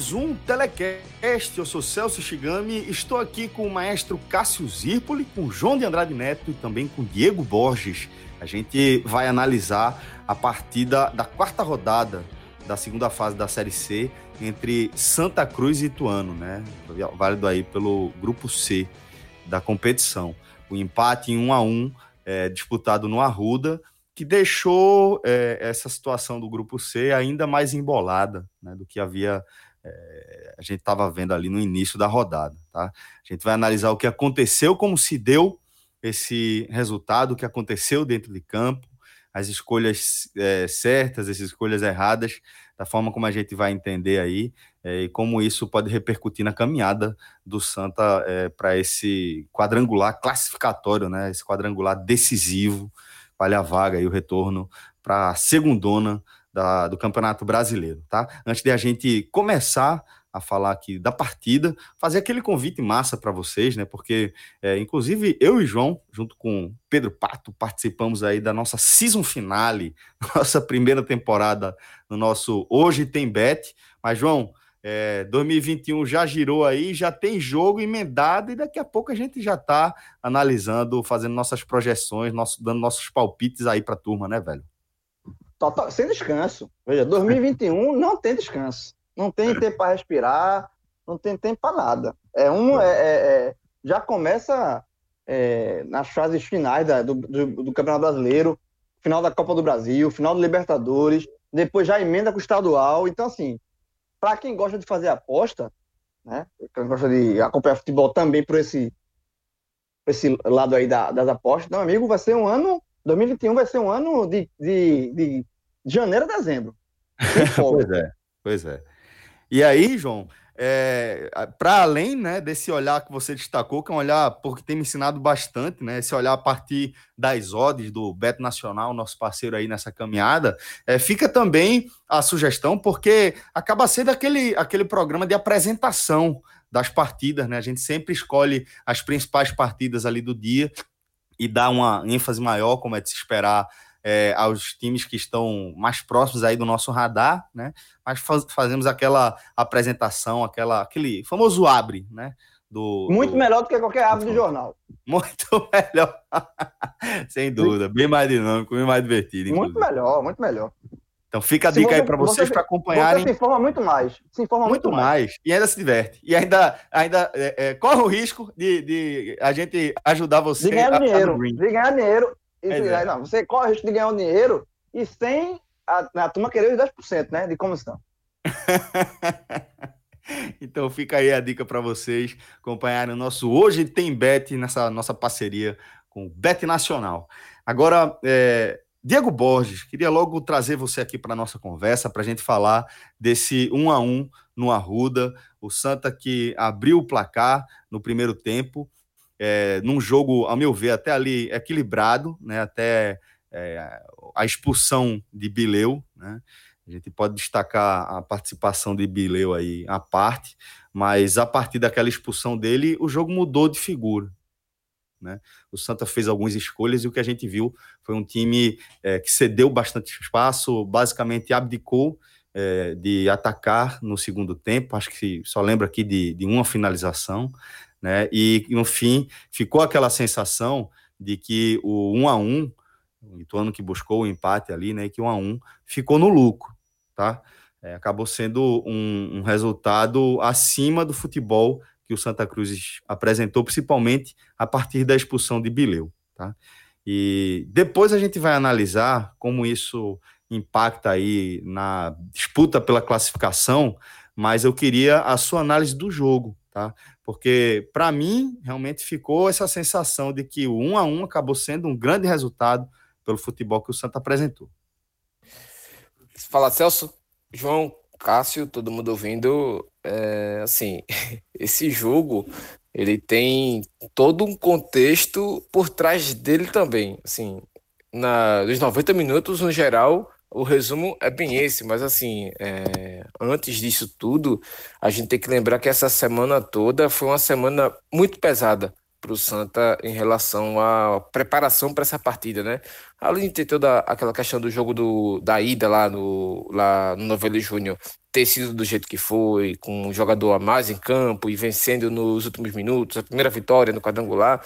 Mais um Telecast. Eu sou Celso Shigami, estou aqui com o maestro Cássio Zirpoli, com João de Andrade Neto e também com Diego Borges. A gente vai analisar a partida da quarta rodada da segunda fase da Série C entre Santa Cruz e Ituano, né? Válido aí pelo grupo C da competição. O empate em 1 a 1 é, disputado no Arruda que deixou é, essa situação do grupo C ainda mais embolada né, do que havia é, a gente estava vendo ali no início da rodada. Tá? A gente vai analisar o que aconteceu, como se deu esse resultado, o que aconteceu dentro de campo, as escolhas é, certas, as escolhas erradas, da forma como a gente vai entender aí, é, e como isso pode repercutir na caminhada do Santa é, para esse quadrangular classificatório, né? Esse quadrangular decisivo, vale a vaga e o retorno para a segundona da, do Campeonato Brasileiro, tá? Antes de a gente começar a falar aqui da partida, fazer aquele convite massa para vocês, né? Porque, é, inclusive, eu e João, junto com Pedro Pato, participamos aí da nossa season finale, nossa primeira temporada no nosso Hoje Tem Bet. Mas, João, é, 2021 já girou aí, já tem jogo emendado e daqui a pouco a gente já está analisando, fazendo nossas projeções, nosso, dando nossos palpites aí para a turma, né, velho? Total, sem descanso. Veja, 2021 não tem descanso. Não tem tempo para respirar, não tem tempo para nada. É um, é, é, é já começa é, nas fases finais da, do, do, do, Campeonato Brasileiro, final da Copa do Brasil, final do Libertadores, depois já emenda com o estadual. Então, assim, para quem gosta de fazer aposta, né, quem gosta de acompanhar futebol também por esse, por esse lado aí da, das apostas, meu amigo, vai ser um ano 2021 vai ser um ano de, de, de janeiro a dezembro. pois é, pois é. E aí, João, é, para além né, desse olhar que você destacou, que é um olhar porque tem me ensinado bastante, né, esse olhar a partir das odds do Beto Nacional, nosso parceiro aí nessa caminhada, é, fica também a sugestão, porque acaba sendo aquele, aquele programa de apresentação das partidas, né? A gente sempre escolhe as principais partidas ali do dia e dar uma ênfase maior, como é de se esperar, é, aos times que estão mais próximos aí do nosso radar, né? Mas faz, fazemos aquela apresentação, aquela, aquele famoso abre, né? Do, muito do... melhor do que qualquer abre do jornal. Muito melhor, sem dúvida, bem mais dinâmico, bem mais divertido. Inclusive. Muito melhor, muito melhor. Então fica a dica você, aí para vocês para acompanharem. Você se informa muito mais. Se informa muito, muito mais. mais. E ainda se diverte. E ainda, ainda é, é, corre o risco de, de a gente ajudar você de ganhar a, dinheiro. A de ganhar dinheiro. É. Não, você corre o risco de ganhar o dinheiro e sem a, a turma querer os 10%, né? De comissão. então fica aí a dica para vocês acompanharem o nosso Hoje Tem Bet nessa nossa parceria com o Bet Nacional. Agora, é, Diego Borges, queria logo trazer você aqui para a nossa conversa, para a gente falar desse um a um no Arruda, o Santa que abriu o placar no primeiro tempo, é, num jogo, ao meu ver, até ali equilibrado, né, até é, a expulsão de Bileu, né, a gente pode destacar a participação de Bileu aí à parte, mas a partir daquela expulsão dele, o jogo mudou de figura. Né? O Santa fez algumas escolhas e o que a gente viu foi um time é, que cedeu bastante espaço, basicamente abdicou é, de atacar no segundo tempo. Acho que só lembro aqui de, de uma finalização, né? E no fim ficou aquela sensação de que o 1 a 1 o Ituano que buscou o empate ali, né? Que 1 a 1 ficou no lucro, tá? É, acabou sendo um, um resultado acima do futebol que o Santa Cruz apresentou, principalmente a partir da expulsão de Bileu. Tá? E depois a gente vai analisar como isso impacta aí na disputa pela classificação, mas eu queria a sua análise do jogo, tá? Porque para mim realmente ficou essa sensação de que o 1 a 1 acabou sendo um grande resultado pelo futebol que o Santa apresentou. Fala Celso, João, Cássio, todo mundo ouvindo, é, assim, esse jogo ele tem todo um contexto por trás dele também, assim, na, nos 90 minutos, no geral, o resumo é bem esse, mas assim, é, antes disso tudo, a gente tem que lembrar que essa semana toda foi uma semana muito pesada para o Santa em relação à preparação para essa partida, né? Além de ter toda aquela questão do jogo do, da ida lá no, lá no Novelli Júnior ter sido do jeito que foi, com um jogador a mais em campo e vencendo nos últimos minutos, a primeira vitória no quadrangular,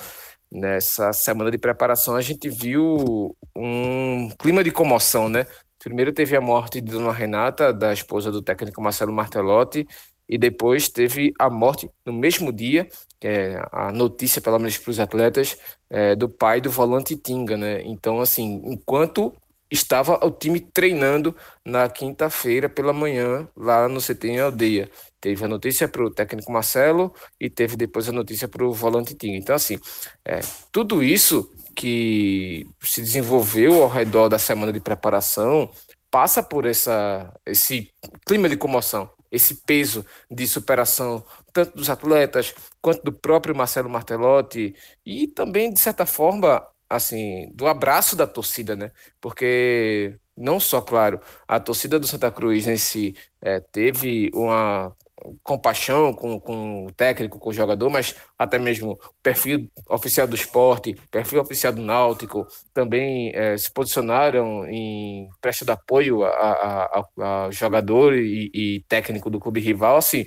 nessa semana de preparação a gente viu um clima de comoção, né? Primeiro teve a morte de Dona Renata, da esposa do técnico Marcelo Martelotti, e depois teve a morte no mesmo dia, é a notícia, pelo menos para os atletas, é, do pai do volante Tinga, né? Então, assim, enquanto estava o time treinando na quinta-feira pela manhã lá no CT em Aldeia. Teve a notícia para o técnico Marcelo e teve depois a notícia para o volante Tinga. Então, assim, é, tudo isso que se desenvolveu ao redor da semana de preparação passa por essa, esse clima de comoção esse peso de superação, tanto dos atletas quanto do próprio Marcelo Martelotti e também, de certa forma, assim, do abraço da torcida, né? Porque não só, claro, a torcida do Santa Cruz em si é, teve uma compaixão com, com o técnico, com o jogador, mas até mesmo perfil oficial do esporte, perfil oficial do Náutico, também é, se posicionaram em presta de apoio ao jogador e, e, técnico do clube rival, assim,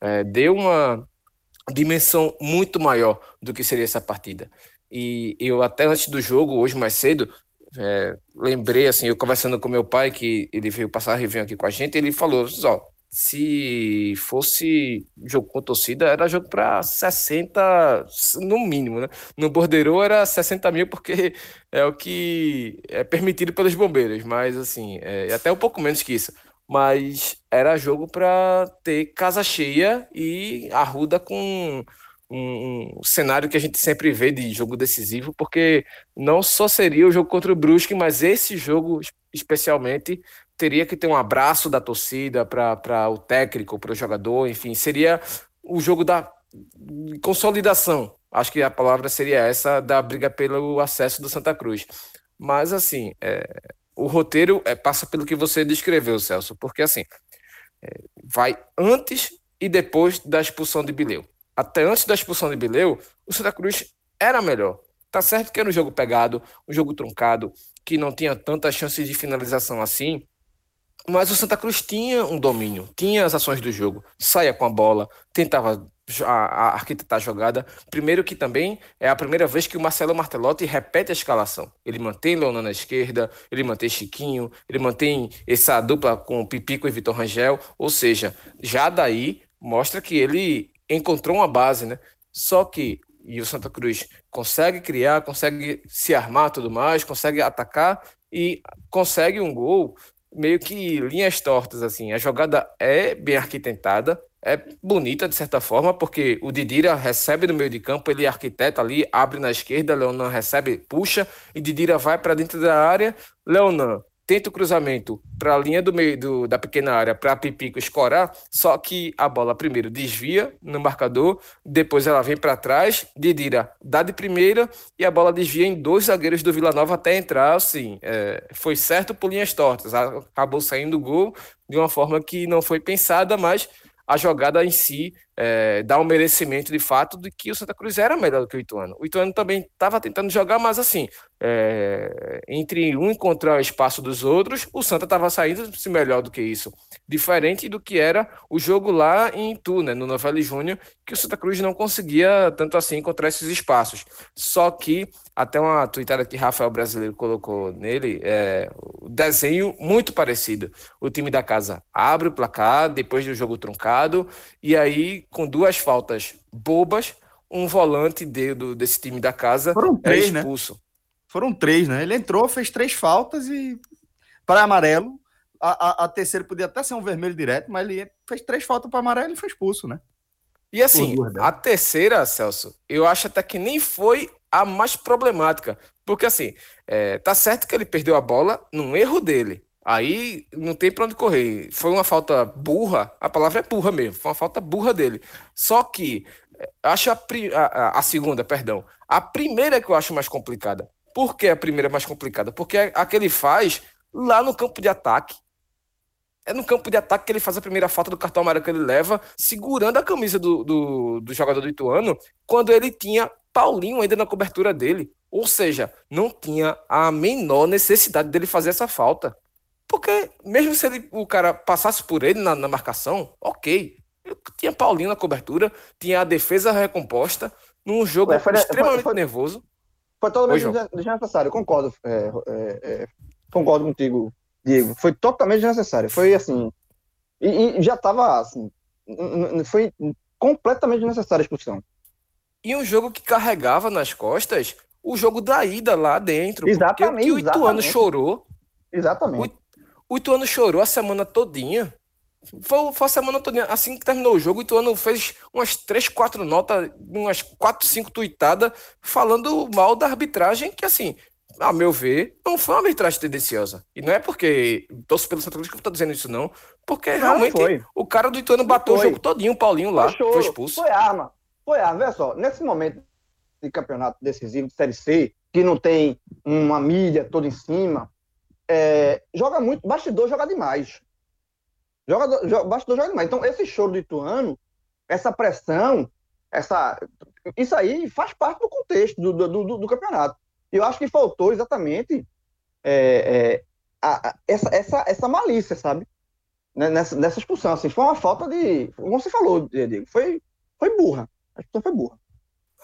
é, deu uma dimensão muito maior do que seria essa partida. E eu até antes do jogo, hoje mais cedo, é, lembrei, assim, eu conversando com meu pai, que ele veio passar a aqui com a gente, ele falou, ó, se fosse jogo com torcida, era jogo para 60, no mínimo, né? No Bordeiro era 60 mil, porque é o que é permitido pelos bombeiros, mas assim, é, até um pouco menos que isso. Mas era jogo para ter casa cheia e arruda com um, um, cenário que a gente sempre vê de jogo decisivo, porque não só seria o jogo contra o Brusque, mas esse jogo especialmente teria que ter um abraço da torcida para o técnico, para o jogador, enfim, seria o jogo da consolidação. Acho que a palavra seria essa da briga pelo acesso do Santa Cruz. Mas assim, é, o roteiro é, passa pelo que você descreveu, Celso, porque assim é, vai antes e depois da expulsão de Bileu. Até antes da expulsão de Bileu, o Santa Cruz era melhor. Tá certo que era um jogo pegado, um jogo truncado, que não tinha tantas chances de finalização assim, mas o Santa Cruz tinha um domínio, tinha as ações do jogo, saia com a bola, tentava a, a arquitetar a jogada. Primeiro que também é a primeira vez que o Marcelo Martelotti repete a escalação. Ele mantém Leonan na esquerda, ele mantém Chiquinho, ele mantém essa dupla com Pipico e Vitor Rangel, ou seja, já daí mostra que ele encontrou uma base, né? Só que e o Santa Cruz consegue criar, consegue se armar tudo mais, consegue atacar e consegue um gol meio que linhas tortas, assim. A jogada é bem arquitetada, é bonita de certa forma, porque o Didira recebe no meio de campo, ele arquiteta ali, abre na esquerda, Leonan recebe, puxa, e Didira vai para dentro da área, Leonan tenta o cruzamento para a linha do meio do, da pequena área para Pipico escorar, só que a bola primeiro desvia no marcador, depois ela vem para trás, Didira dá de primeira e a bola desvia em dois zagueiros do Vila Nova até entrar, assim, é, foi certo por linhas tortas, acabou saindo o gol de uma forma que não foi pensada, mas a jogada em si é, dá um merecimento de fato de que o Santa Cruz era melhor do que o Ituano. O Ituano também estava tentando jogar, mas assim, é, entre um encontrar o espaço dos outros, o Santa estava saindo se melhor do que isso. Diferente do que era o jogo lá em Itu, né, no Novelli Júnior, que o Santa Cruz não conseguia tanto assim encontrar esses espaços. Só que, até uma tweetada que Rafael Brasileiro colocou nele, é, o desenho muito parecido. O time da casa abre o placar depois do jogo truncado, e aí, com duas faltas bobas, um volante de, do, desse time da casa Foram é três, é expulso. Né? Foram três, né? Ele entrou, fez três faltas e para amarelo. A, a, a, terceira podia até ser um vermelho direto, mas ele fez três faltas para amarelo e foi expulso, né? E assim, a terceira, Celso, eu acho até que nem foi a mais problemática. Porque assim, é, tá certo que ele perdeu a bola num erro dele. Aí não tem para onde correr. Foi uma falta burra, a palavra é burra mesmo, foi uma falta burra dele. Só que, é, acho a, a, a segunda, perdão. A primeira que eu acho mais complicada. Por que a primeira é mais complicada? Porque é a que ele faz lá no campo de ataque. É no campo de ataque que ele faz a primeira falta do cartão amarelo que ele leva, segurando a camisa do, do, do jogador do Ituano, quando ele tinha Paulinho ainda na cobertura dele. Ou seja, não tinha a menor necessidade dele fazer essa falta. Porque mesmo se ele, o cara passasse por ele na, na marcação, ok. Eu tinha Paulinho na cobertura, tinha a defesa recomposta, num jogo foi, extremamente foi, foi, nervoso. Foi totalmente desnecessário, concordo. É, é, é, concordo contigo, Diego. Foi totalmente desnecessário. Foi assim. E, e já estava assim. Foi completamente desnecessária a expulsão. E um jogo que carregava nas costas o jogo da ida lá dentro. Exatamente. Porque o Ituano chorou. Exatamente. O, Ituano chorou a semana todinha. Foi, foi a semana toda. Assim que terminou o jogo, o Ituano fez umas 3, 4 notas, umas 4, 5 tuitadas falando mal da arbitragem, que assim, a meu ver, não foi uma arbitragem tendenciosa. E não é porque torço pelo Santa Cruz que eu tô dizendo isso, não. Porque não, realmente foi. o cara do Ituano bateu foi. o jogo todinho, o Paulinho lá, foi, foi expulso. Foi arma. Foi arma. Veja só, nesse momento de campeonato decisivo de Série C, que não tem uma milha toda em cima, é, joga muito, bastidor joga demais. Jogador, joga, bastidor joga demais. Então, esse choro do Ituano, essa pressão, essa, isso aí faz parte do contexto do, do, do, do campeonato. Eu acho que faltou exatamente é, é, a, a, essa, essa, essa malícia, sabe? Né, nessa, nessa expulsão. Assim, foi uma falta de. Como você falou, Diego, foi, foi burra. A expulsão foi burra.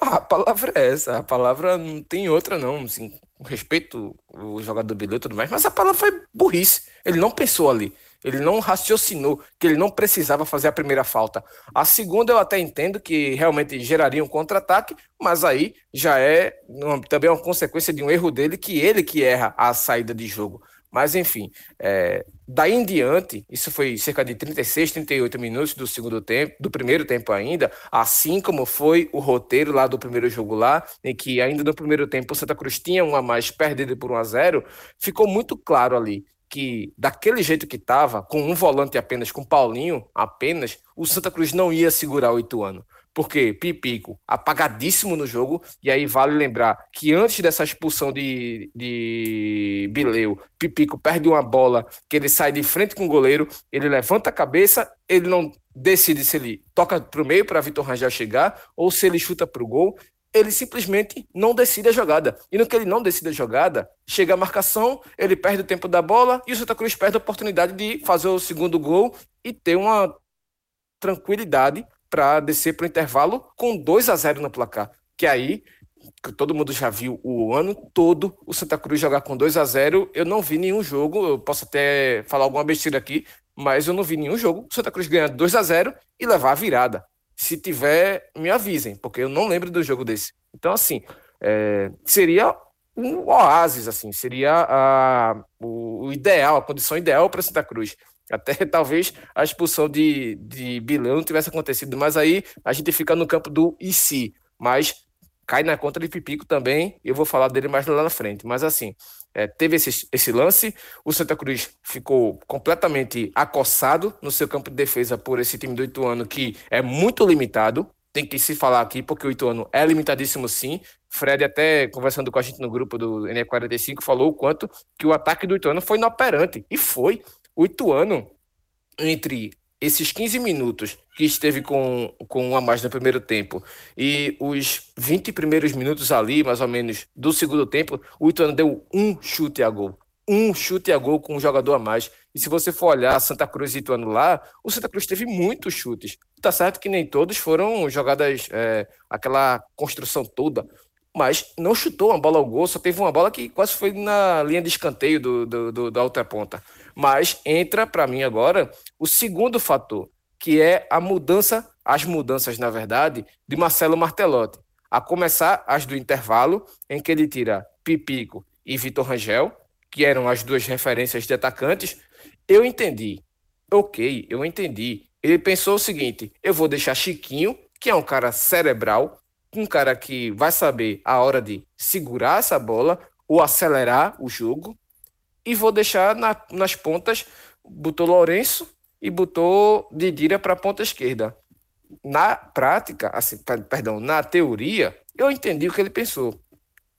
A palavra é essa, a palavra não tem outra, não. Assim, respeito o jogador do Bilhete e tudo mais, mas a palavra foi burrice. Ele não pensou ali. Ele não raciocinou que ele não precisava fazer a primeira falta. A segunda eu até entendo que realmente geraria um contra-ataque, mas aí já é também uma consequência de um erro dele, que ele que erra a saída de jogo. Mas enfim, é, daí em diante, isso foi cerca de 36, 38 minutos do segundo tempo, do primeiro tempo ainda, assim como foi o roteiro lá do primeiro jogo lá, em que ainda no primeiro tempo o Santa Cruz tinha um a mais perdido por 1 a 0, ficou muito claro ali que daquele jeito que estava, com um volante apenas, com Paulinho apenas, o Santa Cruz não ia segurar o Ituano. Porque Pipico apagadíssimo no jogo, e aí vale lembrar que antes dessa expulsão de, de Bileu, Pipico perde uma bola que ele sai de frente com o goleiro, ele levanta a cabeça, ele não decide se ele toca para o meio para Vitor Rangel chegar ou se ele chuta para o gol ele simplesmente não decide a jogada. E no que ele não decide a jogada, chega a marcação, ele perde o tempo da bola e o Santa Cruz perde a oportunidade de fazer o segundo gol e ter uma tranquilidade para descer para o intervalo com 2 a 0 no placar. Que aí, todo mundo já viu o ano todo o Santa Cruz jogar com 2 a 0 Eu não vi nenhum jogo, eu posso até falar alguma besteira aqui, mas eu não vi nenhum jogo o Santa Cruz ganhar 2 a 0 e levar a virada. Se tiver, me avisem, porque eu não lembro do jogo desse. Então, assim, é, seria um oásis, assim, seria a, o, o ideal, a condição ideal para Santa Cruz. Até talvez a expulsão de, de Bilão não tivesse acontecido, mas aí a gente fica no campo do e se. Mas cai na conta de Pipico também, eu vou falar dele mais lá na frente. Mas assim, é, teve esse, esse lance, o Santa Cruz ficou completamente acossado no seu campo de defesa por esse time do Ituano, que é muito limitado, tem que se falar aqui, porque o Ituano é limitadíssimo sim. Fred, até conversando com a gente no grupo do NE45, falou o quanto que o ataque do Ituano foi inoperante. E foi. O Ituano, entre esses 15 minutos que esteve com, com um a mais no primeiro tempo e os 20 primeiros minutos ali, mais ou menos, do segundo tempo, o Ituano deu um chute a gol. Um chute a gol com um jogador a mais. E se você for olhar Santa Cruz e Ituano lá, o Santa Cruz teve muitos chutes. Tá certo que nem todos foram jogadas, é, aquela construção toda, mas não chutou uma bola ao gol, só teve uma bola que quase foi na linha de escanteio do, do, do da outra ponta. Mas entra para mim agora o segundo fator, que é a mudança, as mudanças, na verdade, de Marcelo Martelotti. A começar as do intervalo, em que ele tira Pipico e Vitor Rangel, que eram as duas referências de atacantes, eu entendi. Ok, eu entendi. Ele pensou o seguinte: eu vou deixar Chiquinho, que é um cara cerebral, um cara que vai saber a hora de segurar essa bola ou acelerar o jogo, e vou deixar na, nas pontas, botou Lourenço e botou Didira para a ponta esquerda. Na prática, assim, perdão, na teoria, eu entendi o que ele pensou.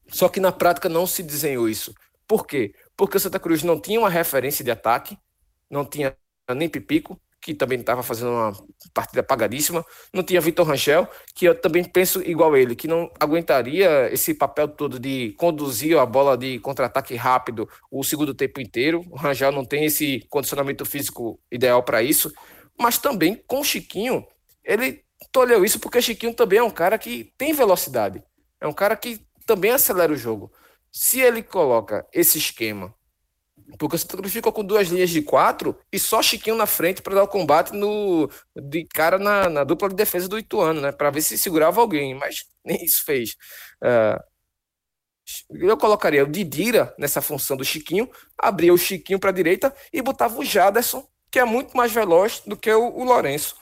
Só que na prática não se desenhou isso. Por quê? Porque o Santa Cruz não tinha uma referência de ataque, não tinha nem Pipico, que também estava fazendo uma partida apagadíssima. Não tinha Vitor Rangel, que eu também penso igual ele, que não aguentaria esse papel todo de conduzir a bola de contra-ataque rápido o segundo tempo inteiro. O Rangel não tem esse condicionamento físico ideal para isso. Mas também com o Chiquinho, ele tolheu isso porque o Chiquinho também é um cara que tem velocidade. É um cara que também acelera o jogo. Se ele coloca esse esquema porque o Santa Cruz ficou com duas linhas de quatro e só Chiquinho na frente para dar o combate no, de cara na, na, dupla de defesa do Ituano, né? Para ver se segurava alguém, mas nem isso fez. Uh, eu colocaria o Didira nessa função do Chiquinho, abria o Chiquinho para a direita e botava o Jaderson, que é muito mais veloz do que o, o Lourenço.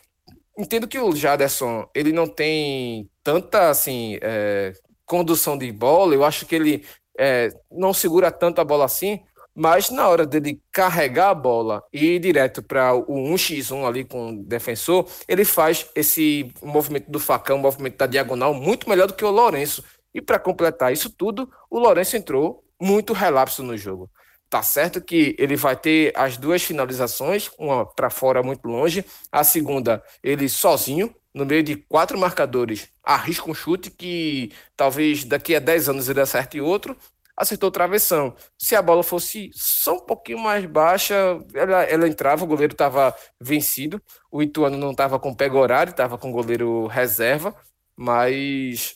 Entendo que o Jaderson ele não tem tanta assim é, condução de bola, eu acho que ele é, não segura tanto a bola assim, mas na hora dele carregar a bola e ir direto para o 1x1 ali com o defensor, ele faz esse movimento do facão, movimento da diagonal, muito melhor do que o Lourenço. E para completar isso tudo, o Lourenço entrou muito relapso no jogo. Tá certo que ele vai ter as duas finalizações, uma para fora muito longe, a segunda ele sozinho, no meio de quatro marcadores, arrisca um chute que talvez daqui a 10 anos ele acerte outro, acertou o travessão. Se a bola fosse só um pouquinho mais baixa, ela, ela entrava, o goleiro estava vencido. O Ituano não estava com pega horário, estava com goleiro reserva, mas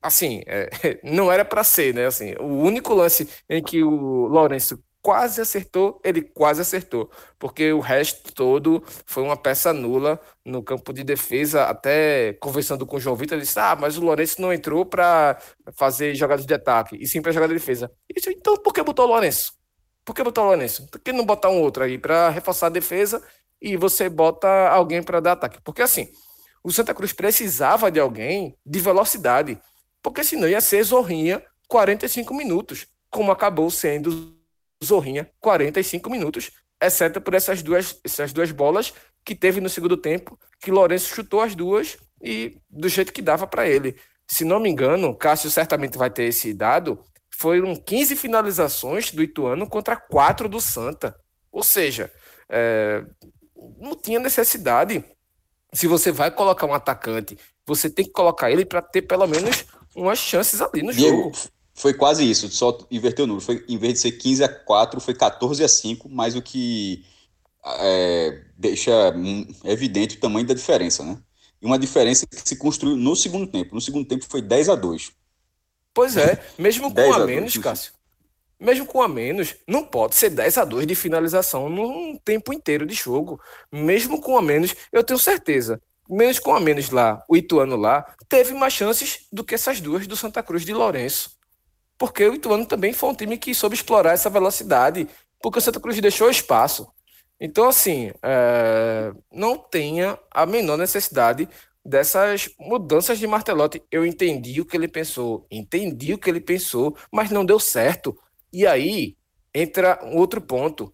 assim, é, não era para ser, né? Assim, o único lance em que o Lourenço quase acertou, ele quase acertou, porque o resto todo foi uma peça nula no campo de defesa. Até conversando com o João Vitor, ele disse: Ah, mas o Lourenço não entrou para fazer jogadas de ataque, e sim para jogar de defesa. disse, então por que botou o Lourenço? Por que botou o Lourenço? Por que não botar um outro aí para reforçar a defesa e você bota alguém para dar ataque? Porque assim, o Santa Cruz precisava de alguém de velocidade, porque senão ia ser Zorrinha 45 minutos, como acabou sendo Zorrinha 45 minutos, exceto por essas duas, essas duas bolas que teve no segundo tempo, que Lourenço chutou as duas e do jeito que dava para ele. Se não me engano, Cássio certamente vai ter esse dado, foram 15 finalizações do Ituano contra 4 do Santa. Ou seja, é, não tinha necessidade. Se você vai colocar um atacante, você tem que colocar ele para ter pelo menos umas chances ali no Diego, jogo. Foi quase isso, só inverteu o número. Foi, em vez de ser 15 a 4, foi 14 a 5, mas o que é, deixa evidente o tamanho da diferença, né? E uma diferença que se construiu no segundo tempo. No segundo tempo foi 10 a 2. Pois é, mesmo com a, a menos, 2, Cássio. Mesmo com a menos, não pode ser 10 a 2 de finalização num tempo inteiro de jogo. Mesmo com a menos, eu tenho certeza. Menos com a menos lá, o Ituano lá, teve mais chances do que essas duas do Santa Cruz de Lourenço porque o Ituano também foi um time que soube explorar essa velocidade, porque o Santa Cruz deixou espaço. Então, assim, é, não tenha a menor necessidade dessas mudanças de Martelotti. Eu entendi o que ele pensou, entendi o que ele pensou, mas não deu certo. E aí entra um outro ponto.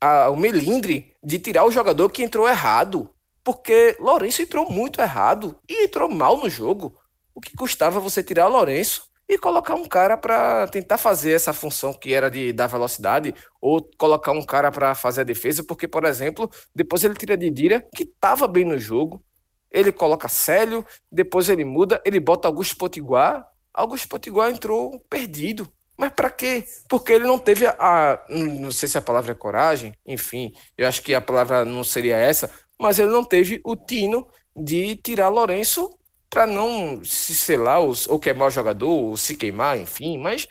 A, o melindre de tirar o jogador que entrou errado. Porque Lourenço entrou muito errado e entrou mal no jogo. O que custava você tirar o Lourenço e colocar um cara para tentar fazer essa função que era de dar velocidade, ou colocar um cara para fazer a defesa, porque, por exemplo, depois ele tira Didira, que estava bem no jogo, ele coloca Célio, depois ele muda, ele bota Augusto Potiguar, Augusto Potiguar entrou perdido. Mas para quê? Porque ele não teve a. Não sei se a palavra é coragem, enfim, eu acho que a palavra não seria essa, mas ele não teve o tino de tirar Lourenço para não se selar ou, ou queimar o jogador, ou se queimar, enfim, mas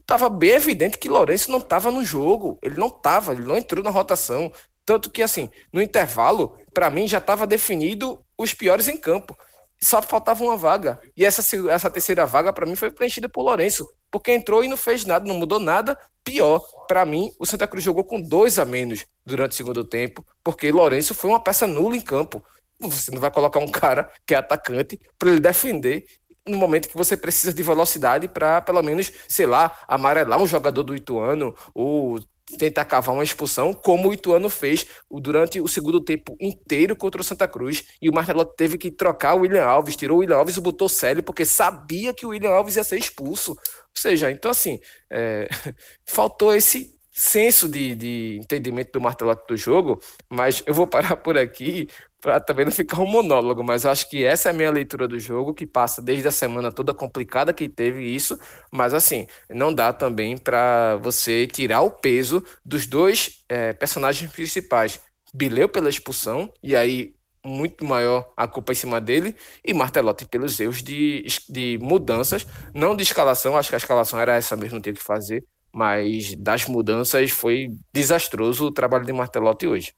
estava bem evidente que Lourenço não estava no jogo, ele não estava, ele não entrou na rotação, tanto que assim, no intervalo, para mim já estava definido os piores em campo. Só faltava uma vaga. E essa, essa terceira vaga, para mim, foi preenchida por Lourenço. porque entrou e não fez nada, não mudou nada. Pior, para mim, o Santa Cruz jogou com dois a menos durante o segundo tempo, porque Lourenço foi uma peça nula em campo. Você não vai colocar um cara que é atacante para ele defender no momento que você precisa de velocidade para, pelo menos, sei lá, amarelar um jogador do Ituano ou tentar cavar uma expulsão, como o Ituano fez durante o segundo tempo inteiro contra o Santa Cruz. E o Marcelo teve que trocar o William Alves, tirou o William Alves e botou o Célio, porque sabia que o William Alves ia ser expulso. Ou seja, então assim, é, faltou esse senso de, de entendimento do Martelotti do jogo, mas eu vou parar por aqui para também não ficar um monólogo, mas acho que essa é a minha leitura do jogo, que passa desde a semana toda complicada que teve isso, mas assim, não dá também para você tirar o peso dos dois é, personagens principais. Bileu pela expulsão, e aí muito maior a culpa em cima dele, e Martelotti pelos erros de, de mudanças, não de escalação, acho que a escalação era essa mesmo, tinha que fazer, mas das mudanças foi desastroso o trabalho de Martelotti hoje.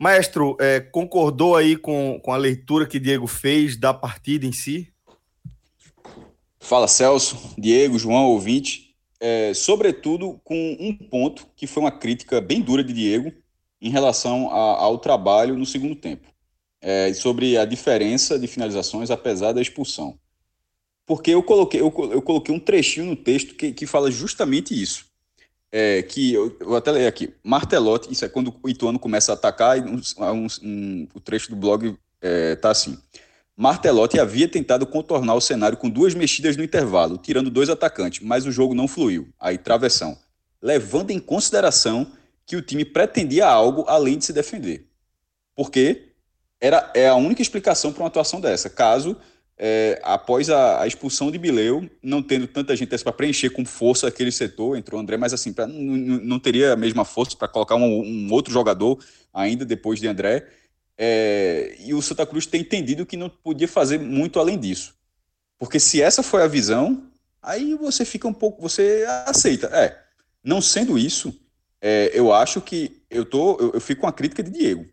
Maestro, é, concordou aí com, com a leitura que Diego fez da partida em si? Fala Celso, Diego, João, ouvinte. É, sobretudo com um ponto que foi uma crítica bem dura de Diego em relação a, ao trabalho no segundo tempo. É, sobre a diferença de finalizações apesar da expulsão. Porque eu coloquei, eu, eu coloquei um trechinho no texto que, que fala justamente isso é, que eu, eu até leio aqui, Martelotti, isso é quando o Ituano começa a atacar, e um, um, um, o trecho do blog é, tá assim. Martelotti havia tentado contornar o cenário com duas mexidas no intervalo, tirando dois atacantes, mas o jogo não fluiu. Aí, travessão. Levando em consideração que o time pretendia algo além de se defender. Porque era, é a única explicação para uma atuação dessa. Caso é, após a, a, expulsão de Bileu, não tendo tanta gente para preencher com força aquele setor, entrou o André, mas assim, pra, não, teria a mesma força para colocar um, um, outro jogador ainda depois de André. É, e o Santa Cruz tem entendido que não podia fazer muito além disso. Porque se essa foi a visão, aí você fica um pouco, você aceita. É, não sendo isso, é, eu acho que eu, tô, eu, eu fico com a crítica de Diego.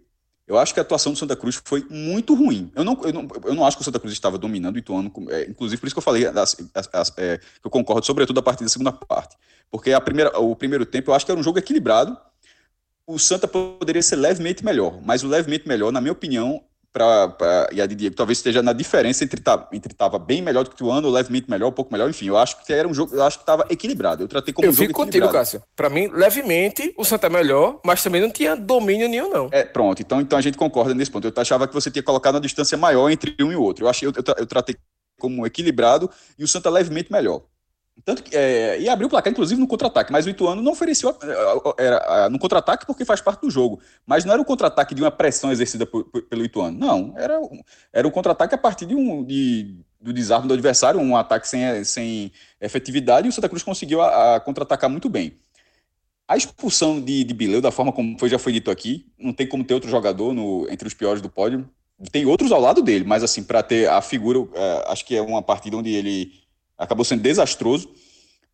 Eu acho que a atuação do Santa Cruz foi muito ruim. Eu não, eu não, eu não acho que o Santa Cruz estava dominando o Ituano, é, inclusive por isso que eu falei das, as, as, é, eu concordo, sobretudo a partir da segunda parte. Porque a primeira, o primeiro tempo eu acho que era um jogo equilibrado. O Santa poderia ser levemente melhor, mas o levemente melhor, na minha opinião, para e a de Diego talvez esteja na diferença entre entre estava bem melhor do que o ano, levemente melhor, um pouco melhor, enfim, eu acho que era um jogo, eu acho que estava equilibrado. Eu tratei como eu um jogo fico contigo, Cássio. Para mim, levemente o Santa é melhor, mas também não tinha domínio nenhum não. É, pronto. Então, então a gente concorda nesse ponto. Eu achava que você tinha colocado uma distância maior entre um e o outro. Eu achei eu, eu, eu tratei como equilibrado e o Santa levemente melhor. Tanto que, é, e abriu o placar, inclusive, no contra-ataque. Mas o Ituano não ofereceu era, no contra-ataque porque faz parte do jogo. Mas não era o contra-ataque de uma pressão exercida por, por, pelo Ituano. Não. Era, era um contra-ataque a partir de um, de, do desarme do adversário, um ataque sem, sem efetividade, e o Santa Cruz conseguiu a, a contra-atacar muito bem. A expulsão de, de Bileu, da forma como foi, já foi dito aqui, não tem como ter outro jogador no, entre os piores do pódio. Tem outros ao lado dele, mas assim, para ter a figura, é, acho que é uma partida onde ele acabou sendo desastroso.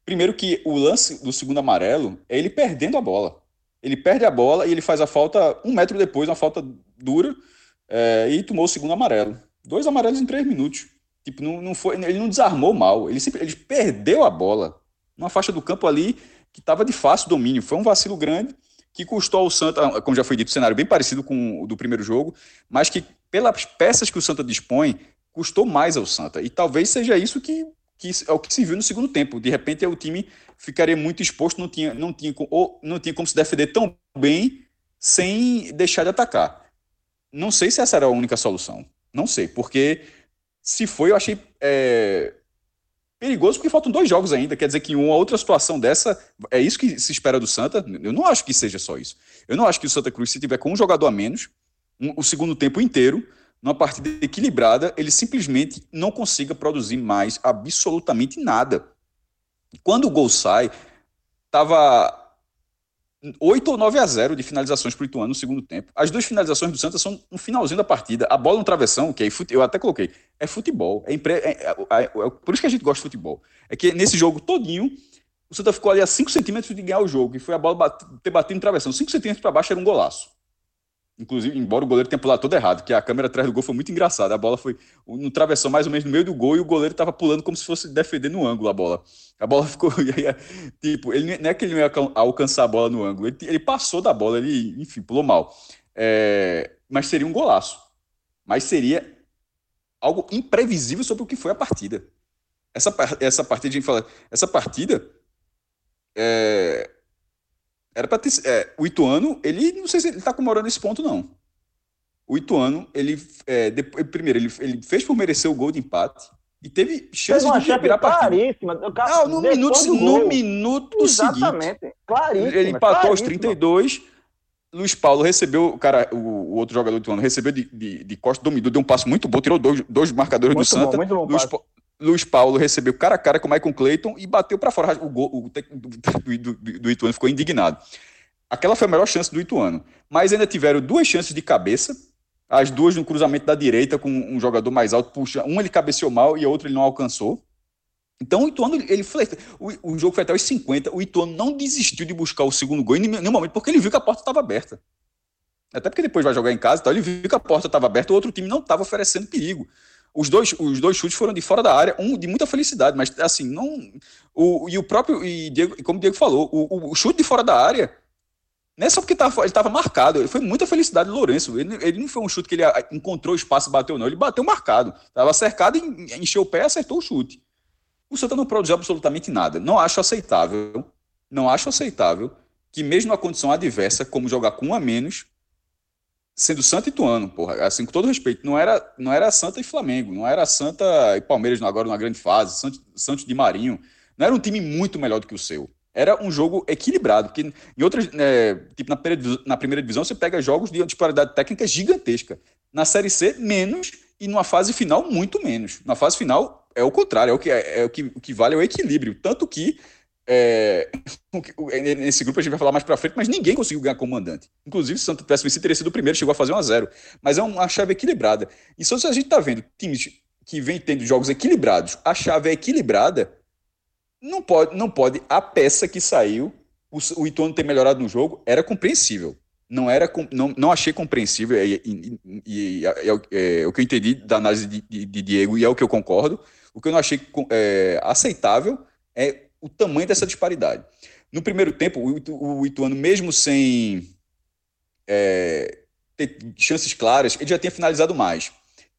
Primeiro que o lance do segundo amarelo é ele perdendo a bola. Ele perde a bola e ele faz a falta um metro depois, uma falta dura, é, e tomou o segundo amarelo. Dois amarelos em três minutos. Tipo, não, não foi, ele não desarmou mal, ele, sempre, ele perdeu a bola. Numa faixa do campo ali que estava de fácil domínio. Foi um vacilo grande que custou ao Santa, como já foi dito, um cenário bem parecido com o do primeiro jogo, mas que pelas peças que o Santa dispõe, custou mais ao Santa. E talvez seja isso que que é o que se viu no segundo tempo. De repente, o time ficaria muito exposto, não tinha, não tinha, ou não tinha como se defender tão bem sem deixar de atacar. Não sei se essa era a única solução. Não sei, porque se foi, eu achei é, perigoso, porque faltam dois jogos ainda. Quer dizer que uma outra situação dessa, é isso que se espera do Santa. Eu não acho que seja só isso. Eu não acho que o Santa Cruz, se tiver com um jogador a menos, um, o segundo tempo inteiro, numa partida equilibrada, ele simplesmente não consiga produzir mais absolutamente nada. Quando o gol sai, estava 8 ou 9 a 0 de finalizações para o Ituano no segundo tempo. As duas finalizações do Santos são no finalzinho da partida. A bola no travessão, que é eu até coloquei, é futebol. É, impre... é, é, é, é, por isso que a gente gosta de futebol. É que nesse jogo todinho, o Santa ficou ali a 5 centímetros de ganhar o jogo. E foi a bola ter batido no travessão. 5 centímetros para baixo era um golaço. Inclusive, embora o goleiro tenha pulado todo errado, que a câmera atrás do gol foi muito engraçada. A bola foi no travessão mais ou menos no meio do gol e o goleiro estava pulando como se fosse defender no ângulo a bola. A bola ficou. tipo, ele não é que ele não ia alcançar a bola no ângulo, ele, ele passou da bola, ele, enfim, pulou mal. É, mas seria um golaço. Mas seria algo imprevisível sobre o que foi a partida. Essa, essa partida, a gente fala, essa partida é, era para ter. É, o Ituano, ele não sei se ele está comemorando esse ponto, não. O Ituano, ele. É, depois, primeiro, ele, ele fez por merecer o gol de empate e teve chance de virar a partida. Não, no minuto, no minuto Exatamente, seguinte. Claríssima. Ele empatou aos 32. Luiz Paulo recebeu, o cara, o, o outro jogador do Ituano recebeu de, de, de Costa, dominou, deu um passo muito bom, tirou dois, dois marcadores muito do Santa. Bom, bom Luiz, Luiz Paulo recebeu cara a cara com o Michael Clayton e bateu para fora. O, gol, o do, do, do, do, Ituano ficou indignado. Aquela foi a melhor chance do Ituano. Mas ainda tiveram duas chances de cabeça, as duas no cruzamento da direita com um jogador mais alto, puxa. Um ele cabeceou mal e a outra ele não alcançou. Então o Ituano, ele foi, o, o jogo foi até os 50, o Ituano não desistiu de buscar o segundo gol em nenhum momento, porque ele viu que a porta estava aberta. Até porque depois vai jogar em casa, então ele viu que a porta estava aberta, o outro time não estava oferecendo perigo. Os dois, os dois chutes foram de fora da área, um de muita felicidade, mas assim, não. O, e o próprio, e Diego, como o Diego falou, o, o chute de fora da área não é só porque tava, ele estava marcado, foi muita felicidade do Lourenço. Ele, ele não foi um chute que ele encontrou espaço e bateu, não. Ele bateu marcado. Estava cercado, encheu o pé e acertou o chute. O Santa não produziu absolutamente nada. Não acho aceitável, não acho aceitável que, mesmo na condição adversa, como jogar com um a menos, sendo Santa e Tuano, porra, assim, com todo respeito, não era, não era Santa e Flamengo, não era Santa e Palmeiras agora numa grande fase, Santos de Marinho, não era um time muito melhor do que o seu. Era um jogo equilibrado, porque em outras, é, tipo na primeira, na primeira divisão você pega jogos de disparidade técnica gigantesca. Na Série C, menos, e numa fase final, muito menos. Na fase final, é o contrário, é o que, é, é o que, o que vale é o equilíbrio. Tanto que é, nesse grupo a gente vai falar mais para frente, mas ninguém conseguiu ganhar comandante. Inclusive, se o Santo tivesse vencido, teria sido o primeiro, chegou a fazer 1 a 0 Mas é uma chave equilibrada. E só se a gente está vendo times que vem tendo jogos equilibrados, a chave é equilibrada, não pode, não pode a peça que saiu, o, o Ituano ter melhorado no jogo, era compreensível. Não era não, não achei compreensível, e, e, e é, é, é, o que eu entendi da análise de, de, de, Diego, e é o que eu concordo. O que eu não achei é, aceitável é o tamanho dessa disparidade. No primeiro tempo, o, Ituano, mesmo sem é, ter chances claras, ele já tinha finalizado mais.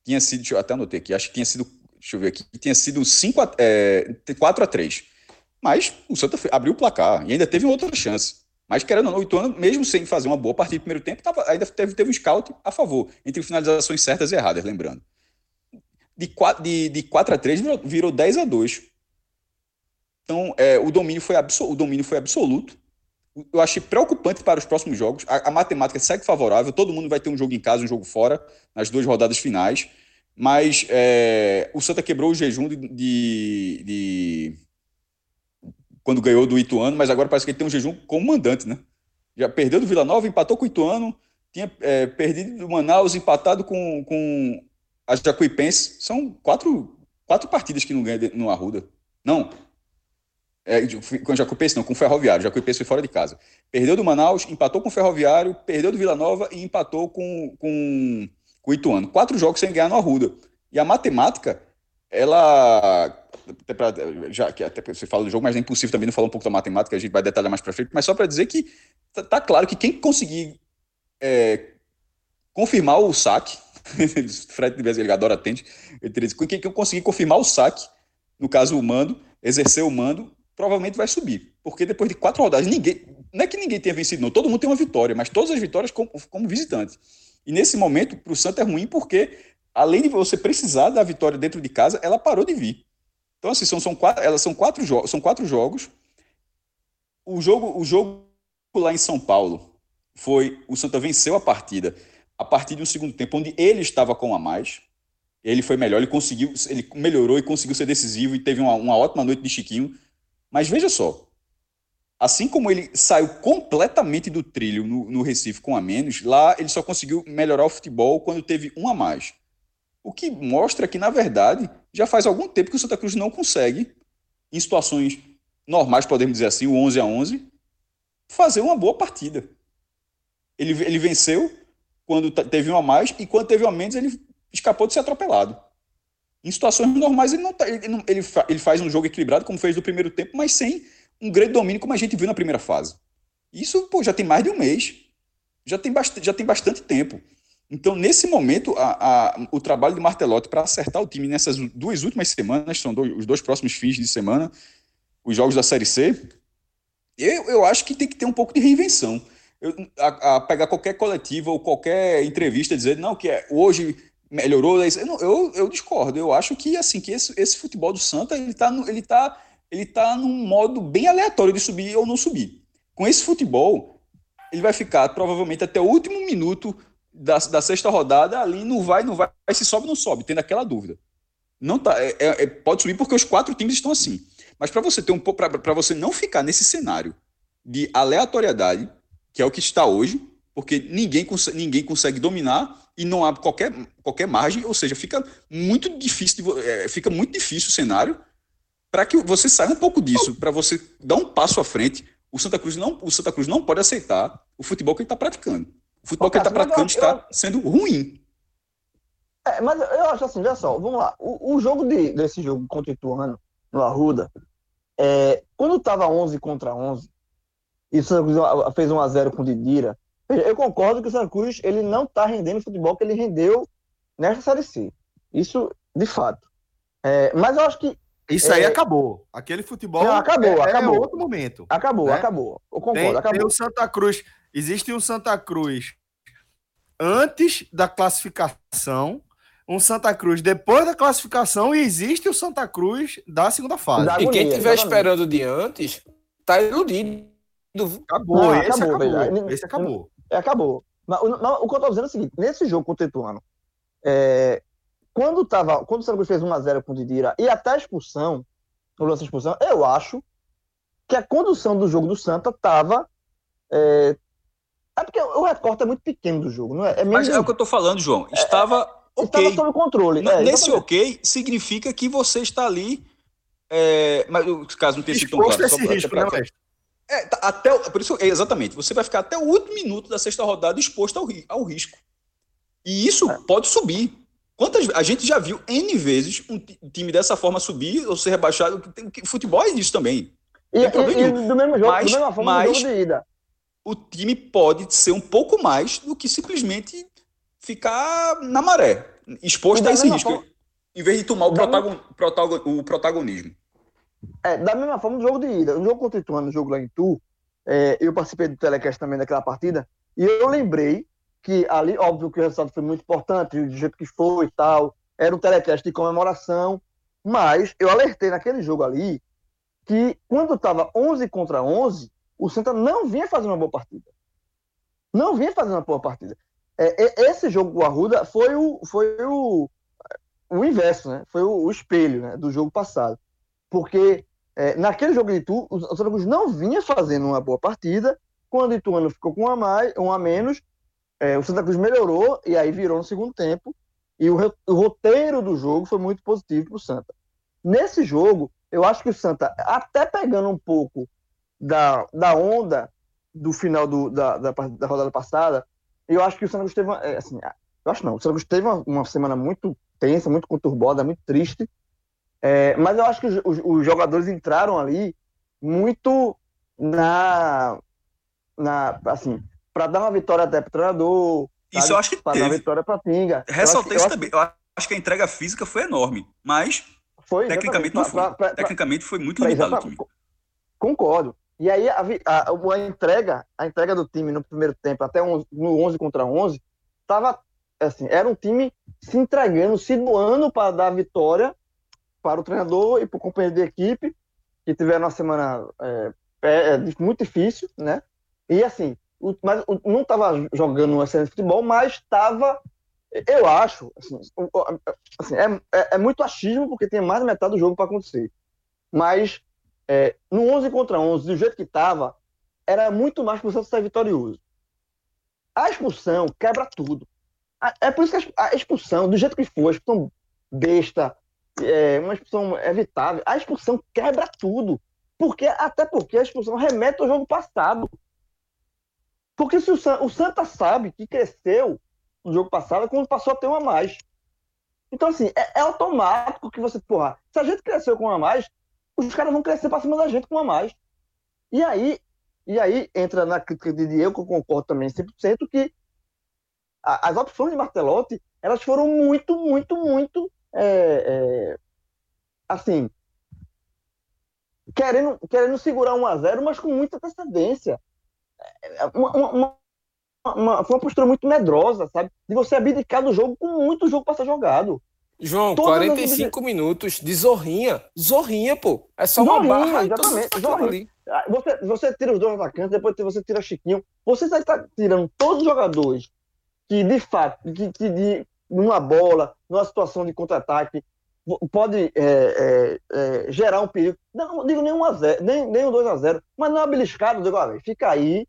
Tinha sido, deixa eu até anotei aqui, acho que tinha sido, deixa eu ver aqui, tinha sido 5 a, é, 4 a 3. Mas o Santa abriu o placar e ainda teve outra chance. Mas querendo ou não, o Ituano, mesmo sem fazer uma boa partida no primeiro tempo, tava, ainda teve, teve um scout a favor, entre finalizações certas e erradas, lembrando. De 4, de, de 4 a 3 virou, virou 10 a 2. Então, é, o, domínio foi o domínio foi absoluto. Eu achei preocupante para os próximos jogos. A, a, matemática segue favorável. Todo mundo vai ter um jogo em casa, um jogo fora, nas duas rodadas finais. Mas é, o Santa quebrou o jejum de, de, de, quando ganhou do Ituano, mas agora parece que ele tem um jejum como mandante, né? Já perdeu do Vila Nova, empatou com o Ituano, tinha é, perdido do Manaus, empatado com, com a Jacuipense. São quatro, quatro partidas que não ganha no Arruda. Não, é, com Jacuipense, não, com o Ferroviário. Jacuipense foi fora de casa. Perdeu do Manaus, empatou com o Ferroviário, perdeu do Vila Nova e empatou com, com, com o Ituano. Quatro jogos sem ganhar no Arruda. E a matemática, ela. Pra, já que até você fala do jogo, mas é impossível também não falar um pouco da matemática, a gente vai detalhar mais para frente, mas só para dizer que tá, tá, claro que quem conseguir é, confirmar o saque, Fred ele adora atende, ele teria quem conseguir confirmar o saque, no caso o mando, exercer o mando, provavelmente vai subir. Porque depois de quatro rodadas, ninguém. Não é que ninguém tenha vencido, não. Todo mundo tem uma vitória, mas todas as vitórias como, como visitante. E nesse momento, para o Santa é ruim porque, além de você precisar da vitória dentro de casa, ela parou de vir. Então, assim, são, são, quatro, elas são, quatro jogos, são quatro jogos. O jogo, o jogo lá em São Paulo foi. O Santa venceu a partida a partir de um segundo tempo, onde ele estava com a mais. Ele foi melhor, ele conseguiu, ele melhorou e conseguiu ser decisivo e teve uma, uma ótima noite de Chiquinho. Mas veja só, assim como ele saiu completamente do trilho no, no, Recife com a menos, lá ele só conseguiu melhorar o futebol quando teve um a mais. O que mostra que, na verdade, já faz algum tempo que o Santa Cruz não consegue, em situações normais, podemos dizer assim, o 11 a 11, fazer uma boa partida. Ele, ele venceu quando teve um a mais, e quando teve um a menos, ele escapou de ser atropelado. Em situações normais, ele, não tá, ele, não, ele, fa, ele faz um jogo equilibrado, como fez no primeiro tempo, mas sem um grande domínio, como a gente viu na primeira fase. Isso pô, já tem mais de um mês. Já tem, bast já tem bastante tempo. Então, nesse momento, a, a, o trabalho do Martelotti para acertar o time nessas duas últimas semanas, são dois, os dois próximos fins de semana, os jogos da Série C, eu, eu acho que tem que ter um pouco de reinvenção. Eu, a, a pegar qualquer coletiva ou qualquer entrevista dizer, não, que é, hoje melhorou. Eu, eu, eu, discordo. Eu acho que assim que esse, esse futebol do Santa ele está ele tá, ele tá num modo bem aleatório de subir ou não subir. Com esse futebol, ele vai ficar provavelmente até o último minuto da, da sexta rodada ali, não vai, não vai, se sobe não sobe, tendo aquela dúvida. Não tá, é, é, é pode subir porque os quatro times estão assim. Mas para você ter um para você não ficar nesse cenário de aleatoriedade, que é o que está hoje, porque ninguém, ninguém consegue dominar e não abre qualquer, qualquer margem, ou seja, fica muito difícil, de, é, fica muito difícil o cenário para que você saia um pouco disso, para você dar um passo à frente. O Santa Cruz não, o Santa Cruz não pode aceitar o futebol que ele está praticando. O futebol que ele está praticando está sendo ruim. É, mas eu acho assim, olha só, vamos lá. O, o jogo de, desse jogo contra o Ituano, no Arruda, é, quando estava 11 contra 11, e o Santa Cruz fez 1 a 0 com o Didira, eu concordo que o Santa Cruz ele não está rendendo o futebol que ele rendeu nesta Série C. Isso, de fato. É, mas eu acho que. Isso aí é... acabou. Aquele futebol. Não, acabou, é, acabou. É outro momento. Acabou, né? acabou. Eu concordo, tem, acabou. Tem o Santa Cruz. Existe um Santa Cruz antes da classificação, um Santa Cruz depois da classificação e existe o Santa Cruz da segunda fase. Da e quem estiver esperando de antes, tá iludido. Acabou, não, esse acabou. acabou. Esse acabou. É, acabou. Mas, não, o que eu tô dizendo é o seguinte: nesse jogo contra o Ituano, é, quando, tava, quando o Santa Cruz fez 1x0 com o Didira e até a expulsão, o lance de expulsão, eu acho que a condução do jogo do Santa tava. É, é porque o recorte é muito pequeno do jogo, não é? é Mas é o que eu tô falando, João. É, estava. É, ok. Estava sob controle. É, Nesse ok, significa que você está ali. É, mas caso não tenha sido tão claro, esse risco, né, é, tá, até, por isso, exatamente, você vai ficar até o último minuto da sexta rodada exposto ao, ao risco. E isso é. pode subir. Quantas a gente já viu N vezes um time dessa forma subir ou ser rebaixado? Futebol é isso também. E, e, e do mesmo jogo, mas, mesma forma mas jogo de ida. O time pode ser um pouco mais do que simplesmente ficar na maré, exposto a esse risco, forma, em vez de tomar o, protagon, protagon, o protagonismo. É, da mesma forma, no jogo de ida, no jogo contra o Ituano, no jogo lá em Tu, é, eu participei do telecast também daquela partida, e eu lembrei que ali, óbvio que o resultado foi muito importante, do jeito que foi e tal, era um telecast de comemoração, mas eu alertei naquele jogo ali que quando estava 11 contra 11, o Santa não vinha fazendo uma boa partida. Não vinha fazendo uma boa partida. É, esse jogo do Arruda foi o, foi o, o inverso, né? Foi o, o espelho né? do jogo passado porque é, naquele jogo de Itu, o Santa Cruz não vinha fazendo uma boa partida. Quando o Ituano ficou com um a, mais, um a menos, é, o Santa Cruz melhorou e aí virou no segundo tempo. E o, o roteiro do jogo foi muito positivo para o Santa. Nesse jogo, eu acho que o Santa, até pegando um pouco da, da onda do final do, da, da, da, rodada passada, eu acho que o Santa Cruz teve uma, é, assim, eu acho não, o Santa Cruz teve uma, uma semana muito tensa, muito conturbada, muito triste, é, mas eu acho que os, os, jogadores entraram ali muito na, na assim, para dar uma vitória até para o treinador. Isso eu acho que para dar uma vitória para Pinga. Ressaltei isso também. Eu acho que a entrega física foi enorme, mas foi, tecnicamente não foi. Pra, pra, tecnicamente foi muito limitado o time. Concordo. E aí a, a, a, entrega, a entrega do time no primeiro tempo, até no 11 contra 11, tava assim, era um time se entregando, se doando para dar a vitória para o treinador e para o companheiro de equipe, que tiveram uma semana é, é, é muito difícil, né? E assim, o, mas, o, não estava jogando um excelente futebol, mas estava, eu acho, assim, assim é, é, é, muito achismo, porque tem mais da metade do jogo para acontecer. Mas é, no 11 contra 11, do jeito que estava, era muito mais para o Santos ser vitorioso. A expulsão quebra tudo. É por isso que a expulsão, do jeito que foi, a expulsão besta, é, uma expulsão evitável. A expulsão quebra tudo. Porque, até porque a expulsão remete ao jogo passado. Porque se o, o Santa sabe que cresceu no jogo passado quando passou a ter uma mais. Então, assim, é, é, automático que você, porra, se a gente cresceu com uma a mais, os caras vão crescer pra cima da gente com uma a mais. E aí, e aí entra na crítica de Diego, que eu concordo também 100%, que a, as opções de Martelotti, elas foram muito, muito, muito, é, é, assim, querendo, querendo segurar 1 a 0 mas com muita antecedência. É, uma, uma, uma, foi uma postura muito medrosa, sabe? De você abdicar do jogo com muito jogo para ser jogado. João, Todas 45 as... minutos de zorrinha. Zorrinha, pô. É só zorrinha, uma barra. Exatamente. Zorrinha. Ah, você, você tira os dois atacantes, depois você tira Chiquinho. Você está tirando todos os jogadores que, de fato, que, que de, numa bola, numa situação de contra-ataque, pode é, é, é, gerar um perigo. Não, não digo nem 1 a 0 nem, nem um 2 a 0 mas não é beliscado, digo, ah, fica aí,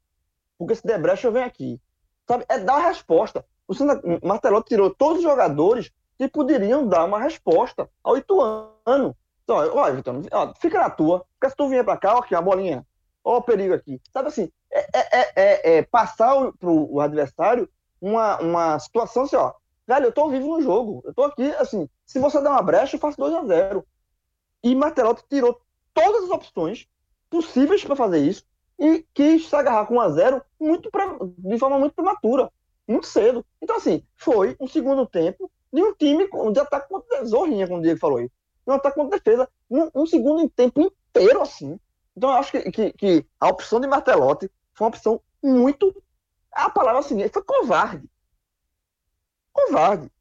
porque se der brecha eu venho aqui. Sabe? É dar a resposta. O Santa Martelotti tirou todos os jogadores que poderiam dar uma resposta ao Ituano. Então, olha, Vitor, fica na tua, porque se tu vier para cá, ó, aqui, uma bolinha, ó o perigo aqui. Sabe assim, é, é, é, é passar para o adversário uma, uma situação assim, ó, velho, eu tô vivo no jogo, eu tô aqui, assim, se você der uma brecha, eu faço 2 a 0 E Martelotti tirou todas as opções possíveis para fazer isso e quis se agarrar com 1 a 0 muito de forma muito prematura, muito cedo. Então, assim, foi um segundo tempo de um time de ataque contra zorrinha, como o Diego falou aí. De um ataque contra defesa, um, um segundo tempo inteiro, assim. Então, eu acho que, que, que, a opção de Martelotti foi uma opção muito. A palavra assim, foi covarde. Covarde.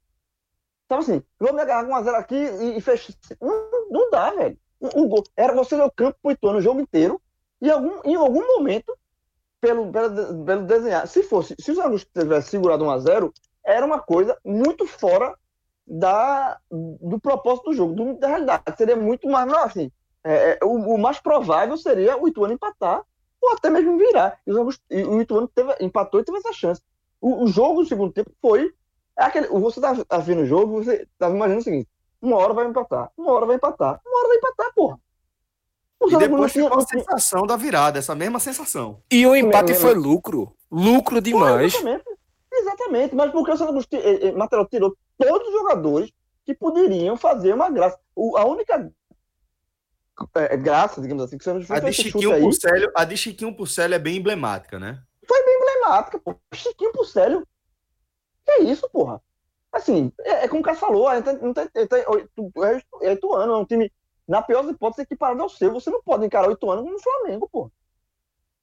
Então, assim, agarrar com 1x0 aqui e, e fechar. Não, não dá, velho. O, gol. Era você no campo Ituano o jogo inteiro e algum, em algum momento, pelo, pelo, pelo desenhar, se fosse, se os Augusto tivesse segurado 1 a 0 era uma coisa muito fora da, do propósito do jogo, do, da realidade. Seria muito mais, não, assim, é, é, o, o, mais provável seria o Ituano empatar ou até mesmo virar. E o, o Ituano teve, empatou e teve essa chance. O, o jogo do segundo tempo foi. É aquele, você tá, tá vendo o jogo, você tá imaginando o seguinte: uma hora vai empatar, uma hora vai empatar, uma hora vai empatar, porra. E depois ficou a sensação da virada, essa mesma sensação. E o empate é, foi lucro. Lucro demais. Foi, exatamente. exatamente. Mas porque o Santa Cruz eh, eh, tirou todos os jogadores que poderiam fazer uma graça. O, a única é, graça, digamos assim, que você a de Chiquinho Purcélio, A de Chiquinho Purcélio é bem emblemática, né? Foi bem emblemática, pô. Chiquinho Purcélio. Que é isso, porra? Assim, é, é como o cara falou, não tem, não tem, tem, é, é, é um time na pior hipótese, equiparado ao seu. Você não pode encarar oito anos como o Flamengo, pô.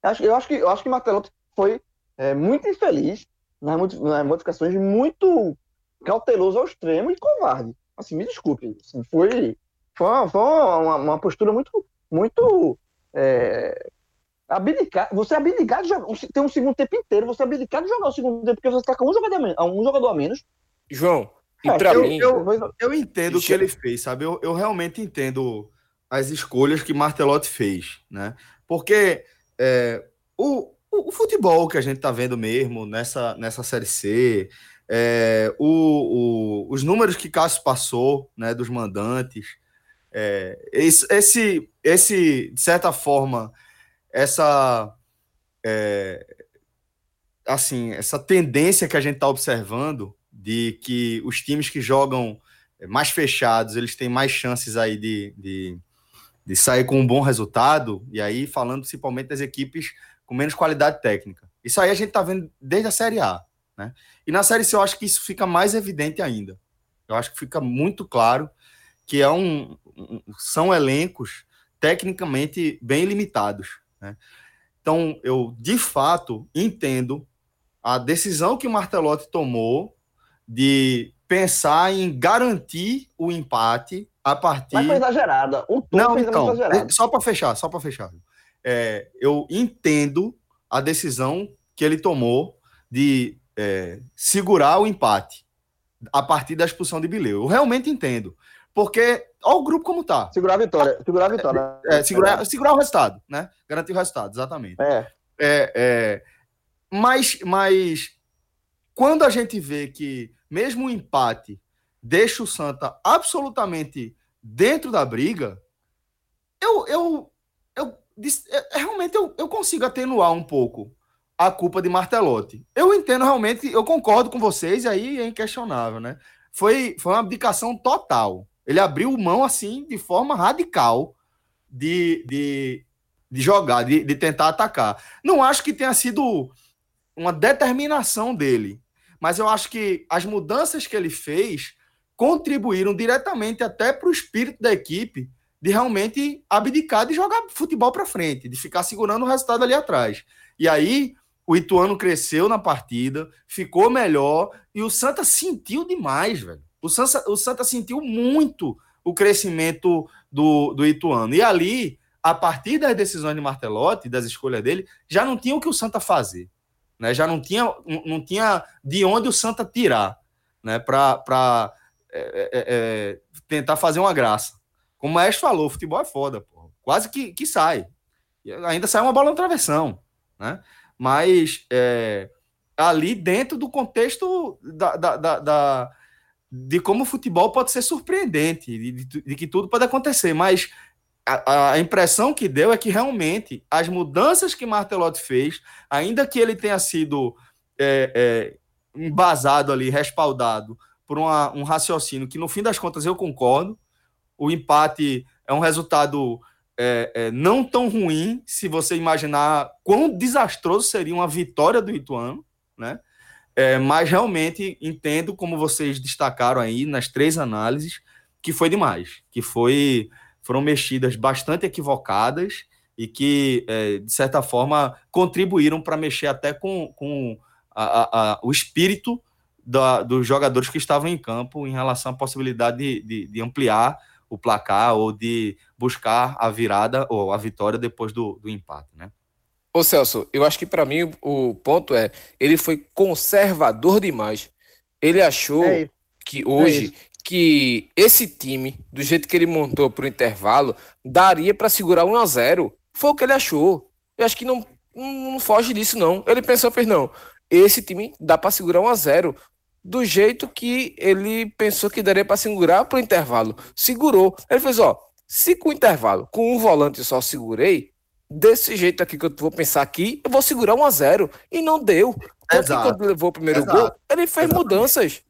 Eu acho, eu acho que, eu acho que Martelotti foi é, muito infeliz nas, modificações, muito cauteloso ao extremo e covarde. Assim, me desculpe. Assim, foi foi, uma, foi uma, uma, postura muito, muito é, abdicar. Você abdicar de jogar, tem um segundo tempo inteiro, você abdicar de jogar o segundo tempo, porque você está com um jogador a menos. Um jogador a menos. João, e é, para mim. Eu, eu entendo o que ele fez, sabe? Eu, eu realmente entendo as escolhas que Martelotti fez, né? Porque é, o, o, o, futebol que a gente tá vendo mesmo nessa, nessa Série C, é, o, o, os números que Cássio passou, né, dos mandantes, é, esse, esse, esse, de certa forma, essa, é, assim, essa tendência que a gente está observando de que os times que jogam mais fechados, eles têm mais chances aí de, de, de sair com um bom resultado, e aí falando principalmente das equipes com menos qualidade técnica. Isso aí a gente está vendo desde a Série A. Né? E na Série C eu acho que isso fica mais evidente ainda. Eu acho que fica muito claro que é um, um são elencos tecnicamente bem limitados. Né? Então, eu de fato entendo a decisão que o Martelotti tomou de pensar em garantir o empate a partir. Mas foi exagerada. O tom Não, então, exagerado. Só para fechar, só para fechar. É, eu entendo a decisão que ele tomou de é, segurar o empate a partir da expulsão de Bileu. Eu realmente entendo. Porque, olha o grupo como tá. Segurar a vitória. Segurar a vitória. É, é, segurar, segurar o resultado, né? Garantir o resultado, exatamente. É. é, é mas, mas quando a gente vê que mesmo o empate deixa o Santa absolutamente dentro da briga, eu, eu, eu, eu realmente eu, eu consigo atenuar um pouco a culpa de Martelotti. Eu entendo realmente, eu concordo com vocês, e aí é inquestionável, né? Foi, foi uma abdicação total. Ele abriu mão, assim, de forma radical de, de, de jogar, de, de tentar atacar. Não acho que tenha sido uma determinação dele, mas eu acho que as mudanças que ele fez contribuíram diretamente até para o espírito da equipe de realmente abdicar de jogar futebol para frente, de ficar segurando o resultado ali atrás. E aí o Ituano cresceu na partida, ficou melhor e o Santa sentiu demais, velho. O Santa, o Santa sentiu muito o crescimento do, do Ituano. E ali, a partir das decisões de Martelotti, das escolhas dele, já não tinha o que o Santa fazer. Né? Já não tinha, não tinha de onde o Santa tirar né? para é, é, é, tentar fazer uma graça. Como o Maestro falou, futebol é foda, pô. quase que, que sai. Ainda sai uma bola no travessão. Né? mas é, ali dentro do contexto da, da, da, de como o futebol pode ser surpreendente, de, de, de que tudo pode acontecer, mas a, a, impressão que deu é que realmente as mudanças que Martelotti fez, ainda que ele tenha sido é, é, embasado ali, respaldado por uma, um raciocínio que no fim das contas eu concordo, o empate é um resultado é, é, não tão ruim se você imaginar quão desastroso seria uma vitória do Ituano, né? É, mas realmente entendo, como vocês destacaram aí nas três análises, que foi demais, que foi foram mexidas bastante equivocadas e que, é, de certa forma, contribuíram para mexer até com, com a, a, a, o espírito da, dos jogadores que estavam em campo em relação à possibilidade de, de, de ampliar o placar ou de buscar a virada ou a vitória depois do, do empate, né? Ô Celso, eu acho que para mim o ponto é, ele foi conservador demais. Ele achou é que hoje é que esse time, do jeito que ele montou para o intervalo, daria para segurar 1 a 0. Foi o que ele achou. Eu acho que não, não foge disso não. Ele pensou, fez não. Esse time dá para segurar 1 a 0 do jeito que ele pensou que daria para segurar para o intervalo. Segurou. Ele fez, ó, se com o intervalo, com um volante só segurei, desse jeito aqui que eu vou pensar aqui, eu vou segurar 1 a 0 E não deu. Porque quando levou o primeiro Exato. gol, ele fez Exatamente. mudanças.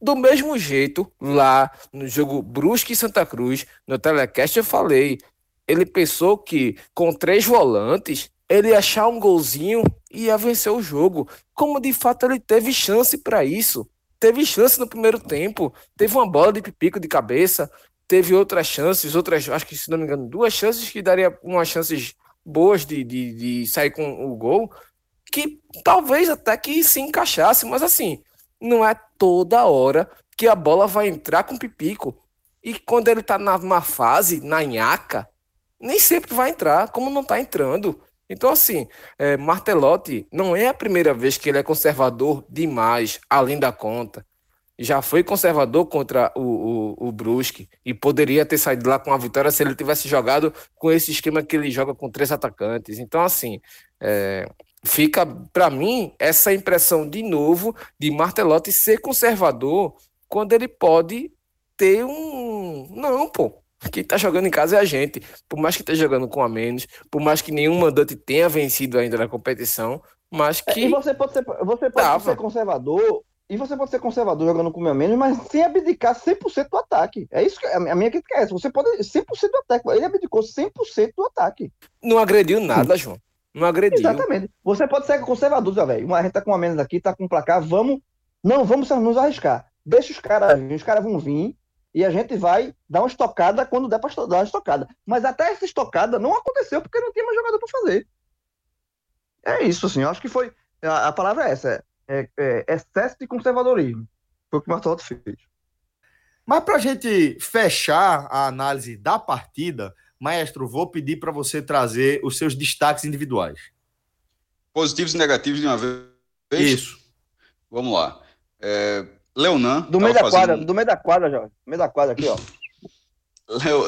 Do mesmo jeito, lá no jogo Brusque e Santa Cruz, no telecast eu falei, ele pensou que com três volantes ele ia achar um golzinho e ia vencer o jogo. Como de fato ele teve chance para isso. Teve chance no primeiro tempo, teve uma bola de pipico de cabeça, teve outras chances, outras, acho que se não me engano, duas chances que daria umas chances boas de, de, de sair com o gol, que talvez até que se encaixasse, mas assim, não é toda hora que a bola vai entrar com pipico. E quando ele tá numa fase, na nhaca, nem sempre vai entrar, como não tá entrando. Então, assim, é, Martelotti não é a primeira vez que ele é conservador demais, além da conta. Já foi conservador contra o, o, o Brusque e poderia ter saído lá com a vitória se ele tivesse jogado com esse esquema que ele joga com três atacantes. Então, assim, é, fica para mim essa impressão de novo de Martelotti ser conservador quando ele pode ter um. Não, pô. Quem tá jogando em casa é a gente. Por mais que esteja jogando com a menos, por mais que nenhum mandante tenha vencido ainda na competição, mas que. É, e você pode ser, você pode ser conservador. E você pode ser conservador jogando com o menos, mas sem abdicar 100% do ataque. É isso que a minha crítica é essa. Você pode 100% do ataque. Ele abdicou 100% do ataque. Não agrediu nada, João. Não agrediu. Exatamente. Você pode ser conservador, Zé velho. A gente tá com a menos aqui, tá com um placar. Vamos. Não, vamos nos arriscar. Deixa os caras vir. Os caras vão vir e a gente vai dar uma estocada quando der para dar uma estocada. Mas até essa estocada não aconteceu porque não tinha mais jogador para fazer. É isso, assim. Eu acho que foi. A, a palavra é essa: é, é, excesso de conservadorismo. Foi o que o Martelo fez. Mas para a gente fechar a análise da partida, maestro, vou pedir para você trazer os seus destaques individuais. Positivos e negativos de uma vez? Isso. Vamos lá. É, Leonan. Do meio da fazendo... quadra, do meio da quadra. Do meio da quadra aqui, ó.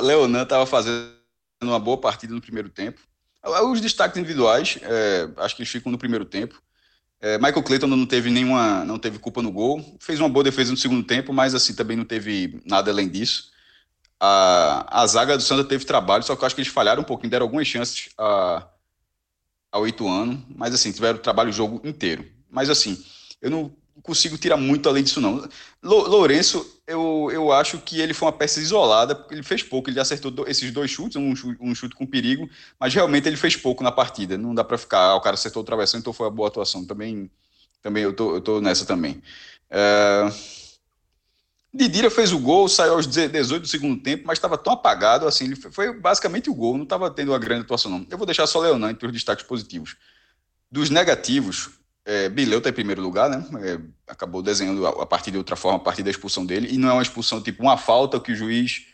Leonan estava fazendo uma boa partida no primeiro tempo. Os destaques individuais, é, acho que eles ficam no primeiro tempo. É, Michael Clayton não teve nenhuma, não teve culpa no gol. Fez uma boa defesa no segundo tempo, mas assim também não teve nada além disso. A, a zaga do Santa teve trabalho, só que eu acho que eles falharam um pouquinho, deram algumas chances a, oito anos, mas assim, tiveram trabalho o jogo inteiro. Mas assim, eu não consigo tirar muito além disso, não. Lourenço, eu, eu acho que ele foi uma peça isolada, porque ele fez pouco, ele acertou do, esses dois chutes, um chute, um chute com perigo, mas realmente ele fez pouco na partida. Não dá para ficar, ah, o cara acertou o travessão, então foi uma boa atuação. Também, também eu, tô, eu tô nessa também. É... Didira fez o gol, saiu aos 18 do segundo tempo, mas estava tão apagado, assim, ele foi basicamente o gol, não estava tendo uma grande atuação, não. Eu vou deixar só Leonan entre os destaques positivos. Dos negativos, é, Bileu está em primeiro lugar, né? É, acabou desenhando a, a partir de outra forma, a partir da expulsão dele, e não é uma expulsão tipo uma falta que o juiz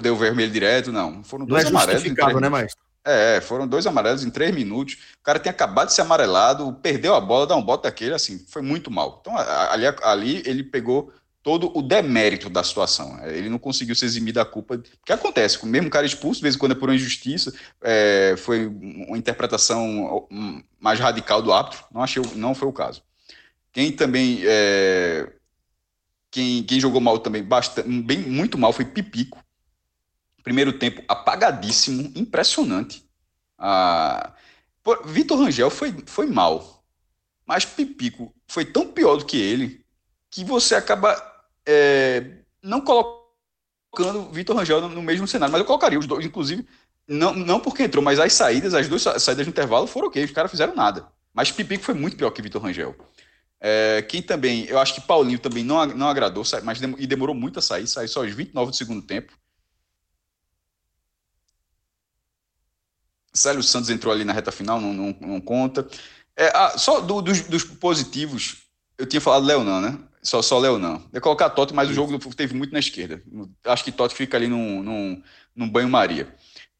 deu vermelho direto, não. Foram dois não é amarelos. né, Maestro? É, foram dois amarelos em três minutos. O cara tinha acabado de ser amarelado, perdeu a bola, dá um bote daquele, assim, foi muito mal. Então, ali, ali ele pegou todo o demérito da situação. Ele não conseguiu se eximir da culpa. que acontece, o mesmo cara expulso, de vez em quando é por uma injustiça, é, foi uma interpretação mais radical do árbitro, não, achei, não foi o caso. Quem também. É, quem, quem jogou mal também, bastante, bem, muito mal, foi Pipico. Primeiro tempo apagadíssimo, impressionante. Ah, Vitor Rangel foi, foi mal, mas Pipico foi tão pior do que ele que você acaba é, não colocando Vitor Rangel no, no, mesmo cenário, mas eu colocaria os dois, inclusive, não, não porque entrou, mas as saídas, as duas saídas no intervalo foram ok, os caras fizeram nada. Mas Pipico foi muito pior que Vitor Rangel. É, quem também, eu acho que Paulinho também não, não agradou, mas dem, e demorou muito a sair, saiu só aos 29 do segundo tempo. Célio Santos entrou ali na reta final, não, não, não conta. É, ah, só do, dos, dos, positivos, eu tinha falado Leonan, né? Só, só Léo não. Eu colocar Totti, mas Isso. o jogo teve muito na esquerda. Acho que Totti fica ali num, num, num banho-maria.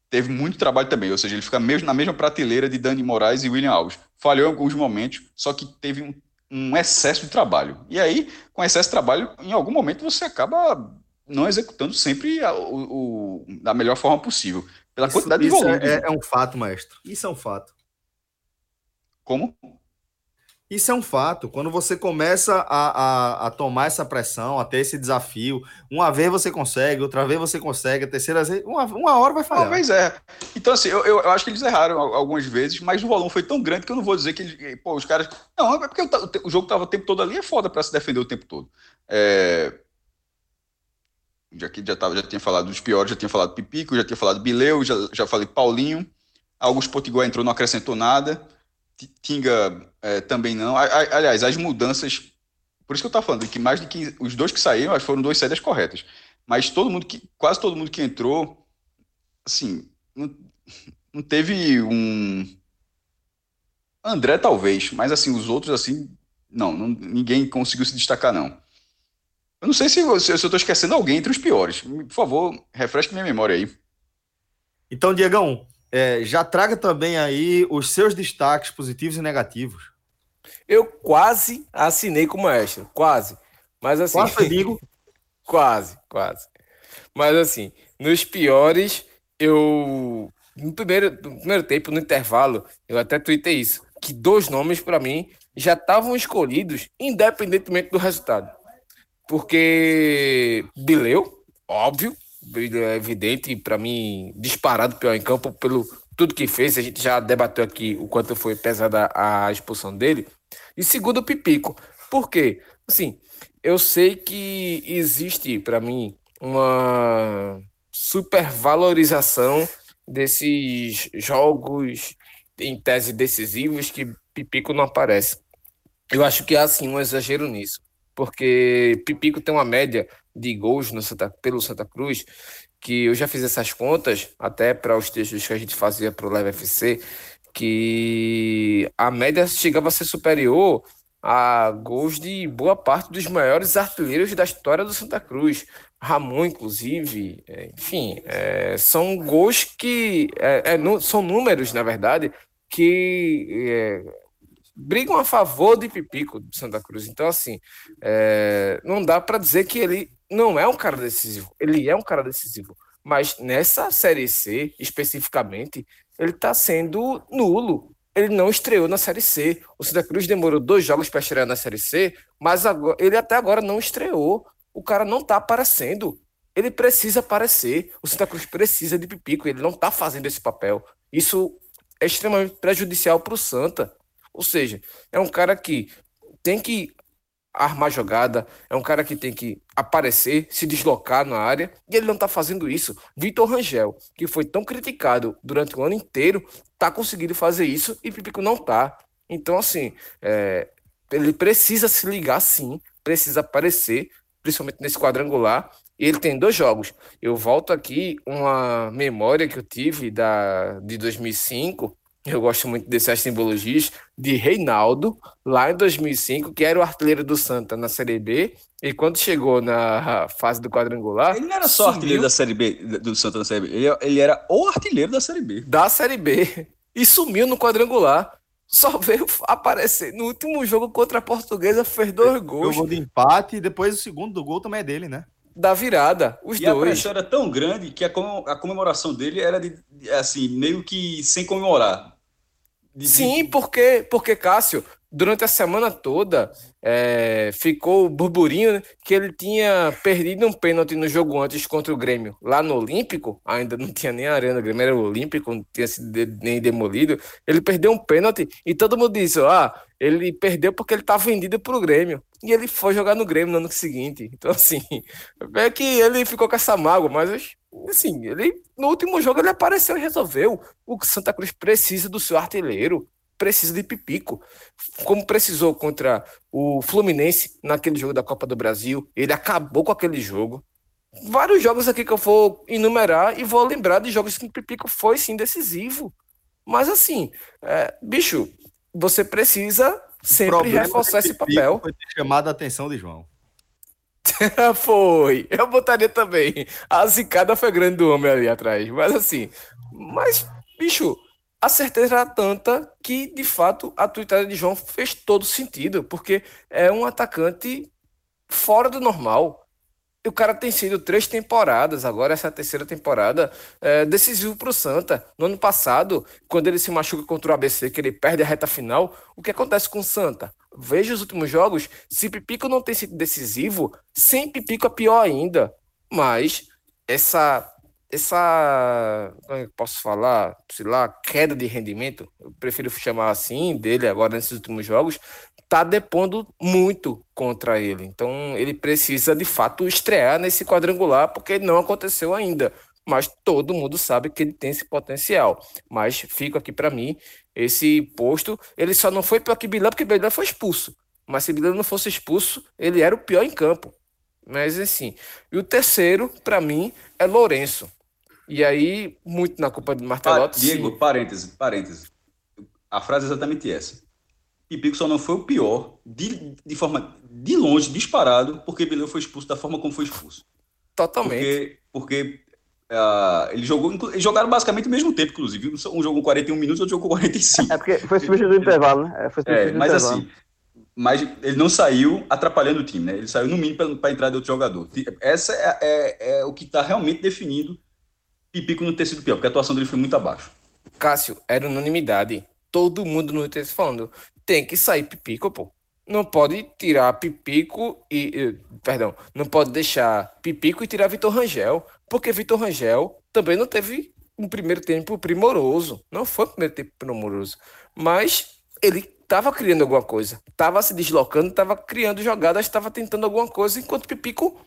Teve muito trabalho também, ou seja, ele fica mesmo na mesma prateleira de Dani Moraes e William Alves. Falhou em alguns momentos, só que teve um, um excesso de trabalho. E aí, com excesso de trabalho, em algum momento você acaba não executando sempre a, o, o, da melhor forma possível. Pela isso, quantidade isso de volume. É, é um fato, maestro. Isso é um fato. Como? Isso é um fato. Quando você começa a, a, a, tomar essa pressão, a ter esse desafio, uma vez você consegue, outra vez você consegue, a terceira vez, uma, uma hora vai falhar. Talvez é. Então, assim, eu, eu acho que eles erraram algumas vezes, mas o volume foi tão grande que eu não vou dizer que pô, os caras. Não, é porque o, o jogo tava o tempo todo ali, é foda para se defender o tempo todo. É... Já que já, tava, já tinha falado dos piores, já tinha falado Pipico, já tinha falado Bileu, já, já falei Paulinho. Augusto Potiguar entrou, não acrescentou nada. Tinga é, também não. Aliás, as mudanças. Por isso que eu estava falando que mais de que os dois que saíram foram duas saídas corretas. Mas todo mundo que. Quase todo mundo que entrou, assim, não, não teve um. André, talvez, mas assim, os outros, assim, não, não ninguém conseguiu se destacar, não. Eu não sei se, se eu estou esquecendo alguém entre os piores. Por favor, refresque minha memória aí. Então, Diegão, é, já traga também aí os seus destaques positivos e negativos. Eu quase assinei com o maestro, quase. Mas assim. Quase digo. quase, quase. Mas assim, nos piores, eu. No primeiro, no primeiro tempo, no intervalo, eu até tuitei isso. Que dois nomes, para mim, já estavam escolhidos, independentemente do resultado. Porque Bileu, óbvio, é evidente, para mim, disparado pior em campo pelo tudo que fez. A gente já debateu aqui o quanto foi pesada a expulsão dele. E segundo, o Pipico. Por quê? Assim, eu sei que existe, para mim, uma supervalorização desses jogos em tese decisivos que Pipico não aparece. Eu acho que há sim um exagero nisso, porque Pipico tem uma média de gols no Santa, pelo Santa Cruz, que eu já fiz essas contas, até para os textos que a gente fazia para o Live FC, que a média chegava a ser superior a gols de boa parte dos maiores artilheiros da história do Santa Cruz. Ramon, inclusive, é, enfim, é, são gols que é, é são números, na verdade, que é, brigam a favor de Pipico do Santa Cruz. Então, assim, é, não dá para dizer que ele não é um cara decisivo. Ele é um cara decisivo. Mas nessa Série C, especificamente, ele está sendo nulo. Ele não estreou na Série C. O Santa Cruz demorou dois jogos para estrear na Série C, mas agora, ele até agora não estreou. O cara não está aparecendo. Ele precisa aparecer. O Santa Cruz precisa de Pipico. Ele não está fazendo esse papel. Isso é extremamente prejudicial para o Santa. Ou seja, é um cara que tem que armar jogada, é um cara que tem que aparecer, se deslocar na área, e ele não está fazendo isso. Vitor Rangel, que foi tão criticado durante o ano inteiro, está conseguindo fazer isso e Pipico não está. Então, assim, é, ele precisa se ligar sim, precisa aparecer, principalmente nesse quadrangular. E ele tem dois jogos. Eu volto aqui uma memória que eu tive da, de 2005, eu gosto muito dessas simbologias, de Reinaldo, lá em 2005, que era o artilheiro do Santa na Série B, e quando chegou na fase do quadrangular. Ele não era só sumiu... artilheiro da Série B, do Santa na Série B, ele, ele era o artilheiro da Série B. Da Série B. E sumiu no quadrangular. Só veio aparecer no último jogo contra a Portuguesa, fez dois gols. Gol de empate e depois o segundo do gol também é dele, né? Da virada, os e dois. E a pressão era tão grande que a comemoração dele era de, assim, meio que sem comemorar. Sim, porque, porque Cássio, durante a semana toda, é, ficou o burburinho né, que ele tinha perdido um pênalti no jogo antes contra o Grêmio, lá no Olímpico, ainda não tinha nem a arena, o Grêmio era o Olímpico, não tinha sido nem demolido, ele perdeu um pênalti e todo mundo disse, ah, ele perdeu porque ele tá vendido pro Grêmio, e ele foi jogar no Grêmio no ano seguinte, então assim, é que ele ficou com essa mágoa, mas assim, ele no último jogo ele apareceu e resolveu. O Santa Cruz precisa do seu artilheiro, precisa de Pipico, como precisou contra o Fluminense naquele jogo da Copa do Brasil. Ele acabou com aquele jogo. Vários jogos aqui que eu vou enumerar e vou lembrar de jogos que o Pipico foi sim decisivo. Mas assim, é, bicho, você precisa sempre reforçar esse papel. Foi chamado a atenção de João. foi. Eu botaria também. A zicada foi grande do homem ali atrás. Mas assim. Mas, bicho, a certeza era tanta que, de fato, a tuitada de João fez todo sentido. Porque é um atacante fora do normal. O cara tem sido três temporadas, agora essa terceira temporada, é, decisivo para o Santa. No ano passado, quando ele se machuca contra o ABC, que ele perde a reta final, o que acontece com o Santa? Veja os últimos jogos, se Pipico não tem sido decisivo, sem Pipico é pior ainda. Mas essa essa é posso falar, sei lá, queda de rendimento, eu prefiro chamar assim dele agora nesses últimos jogos, tá depondo muito contra ele. Então ele precisa de fato estrear nesse quadrangular porque não aconteceu ainda mas todo mundo sabe que ele tem esse potencial. Mas fica aqui para mim esse posto. Ele só não foi pior que Bilal, porque Bilal foi expulso. Mas se Bilal não fosse expulso, ele era o pior em campo. Mas assim. E o terceiro, para mim, é Lourenço. E aí, muito na culpa de Martelotti. Diego, sim. parêntese, parêntese. A frase é exatamente essa. Pipico só não foi o pior, de, de forma de longe, disparado, porque Bilal foi expulso da forma como foi expulso. Totalmente. Porque, porque Uh, ele jogou, eles jogaram basicamente o mesmo tempo, inclusive. Um jogou 41 minutos, outro jogou 45. É porque foi substituído do intervalo, né? É, foi é mas intervalo. assim, mas ele não saiu atrapalhando o time, né? Ele saiu no mínimo para entrar de outro jogador. Essa é, é, é o que está realmente definindo Pipico não ter sido pior, porque a atuação dele foi muito abaixo. Cássio, era unanimidade. Todo mundo no texto falando, tem que sair Pipico, pô. Não pode tirar Pipico e. Perdão, não pode deixar Pipico e tirar Vitor Rangel porque Vitor Rangel também não teve um primeiro tempo primoroso. Não foi um primeiro tempo primoroso. Mas ele estava criando alguma coisa. Estava se deslocando, estava criando jogadas, estava tentando alguma coisa, enquanto Pipico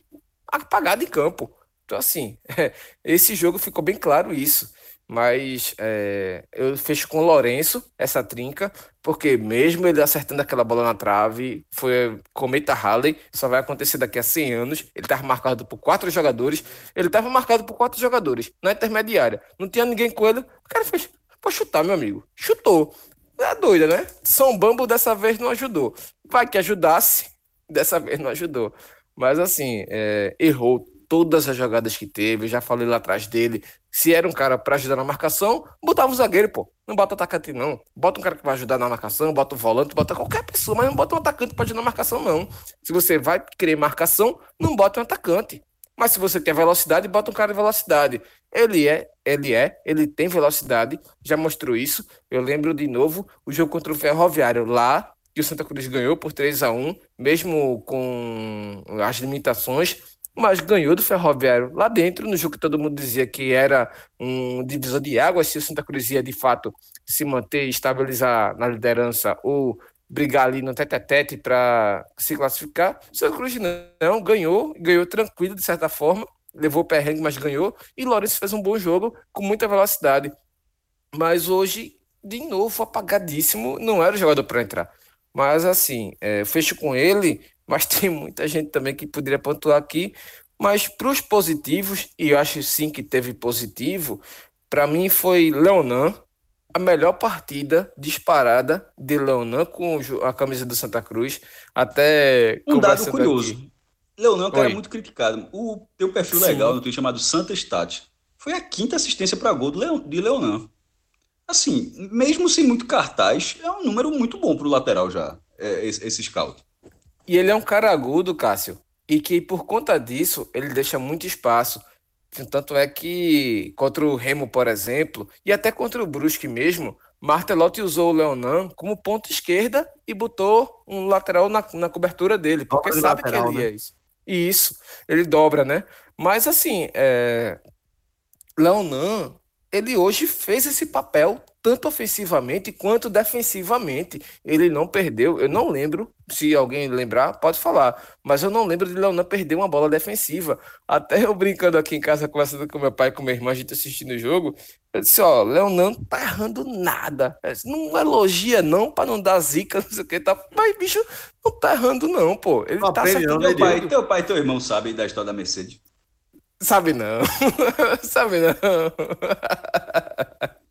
apagado em campo. Então, assim, esse jogo ficou bem claro isso mas é, eu fecho com o Lourenço essa trinca, porque mesmo ele acertando aquela bola na trave, foi cometa Halley, só vai acontecer daqui a 100 anos. Ele estava marcado por quatro jogadores, ele estava marcado por quatro jogadores na intermediária, não tinha ninguém com ele. O cara fez, pode chutar, meu amigo, chutou. É doida, né? São Bambo dessa vez não ajudou. Vai que ajudasse, dessa vez não ajudou. Mas assim, é, errou todas as jogadas que teve, já falei lá atrás dele. Se era um cara para ajudar na marcação, botava o zagueiro, pô. Não bota atacante, não. Bota um cara que vai ajudar na marcação, bota o volante, bota qualquer pessoa, mas não bota um atacante para ajudar na marcação, não. Se você vai querer marcação, não bota um atacante. Mas se você quer velocidade, bota um cara de velocidade. Ele é, ele é, ele tem velocidade, já mostrou isso. Eu lembro de novo o jogo contra o Ferroviário lá, que o Santa Cruz ganhou por 3 a 1 mesmo com as limitações mas ganhou do Ferroviário lá dentro, no jogo que todo mundo dizia que era um divisor de águas, se o Santa Cruz ia de fato se manter estabilizar na liderança ou brigar ali no tete-a-tete para se classificar. O Santa Cruz não, ganhou, ganhou tranquilo de certa forma, levou o perrengue, mas ganhou, e Lourenço fez um bom jogo com muita velocidade. Mas hoje, de novo, apagadíssimo, não era o jogador para entrar. Mas assim, é, fecho com ele, mas tem muita gente também que poderia pontuar aqui. Mas para os positivos, e eu acho sim que teve positivo, para mim foi Leonan, a melhor partida disparada de Leonan com a camisa do Santa Cruz. Até. Um dado curioso. Aqui. Leonan é um cara muito criticado. O teu perfil sim. legal no Twitter chamado Santa Stat foi a quinta assistência para gol de Leonan. Assim, mesmo sem muito cartaz, é um número muito bom para o lateral já, é, esse scout. E ele é um cara agudo, Cássio, e que por conta disso ele deixa muito espaço. Tanto é que contra o Remo, por exemplo, e até contra o Brusque mesmo, Martelotti usou o Leonan como ponta esquerda e botou um lateral na, na cobertura dele, porque dobra sabe lateral, que ele né? é isso. E isso, ele dobra, né? Mas assim, é... Leonan, ele hoje fez esse papel tanto ofensivamente quanto defensivamente. Ele não perdeu, eu não lembro, se alguém lembrar, pode falar, mas eu não lembro de Leonan perder uma bola defensiva. Até eu brincando aqui em casa, conversando com meu pai e com meu irmão, a gente assistindo o jogo, eu disse, ó, Leonan tá errando nada. Não elogia não, para não dar zica, não sei o que, tá, mas bicho, não tá errando não, pô. Ele tá acertando. Teu pai, teu pai e teu irmão sabem da história da Mercedes? Sabe não, sabe não.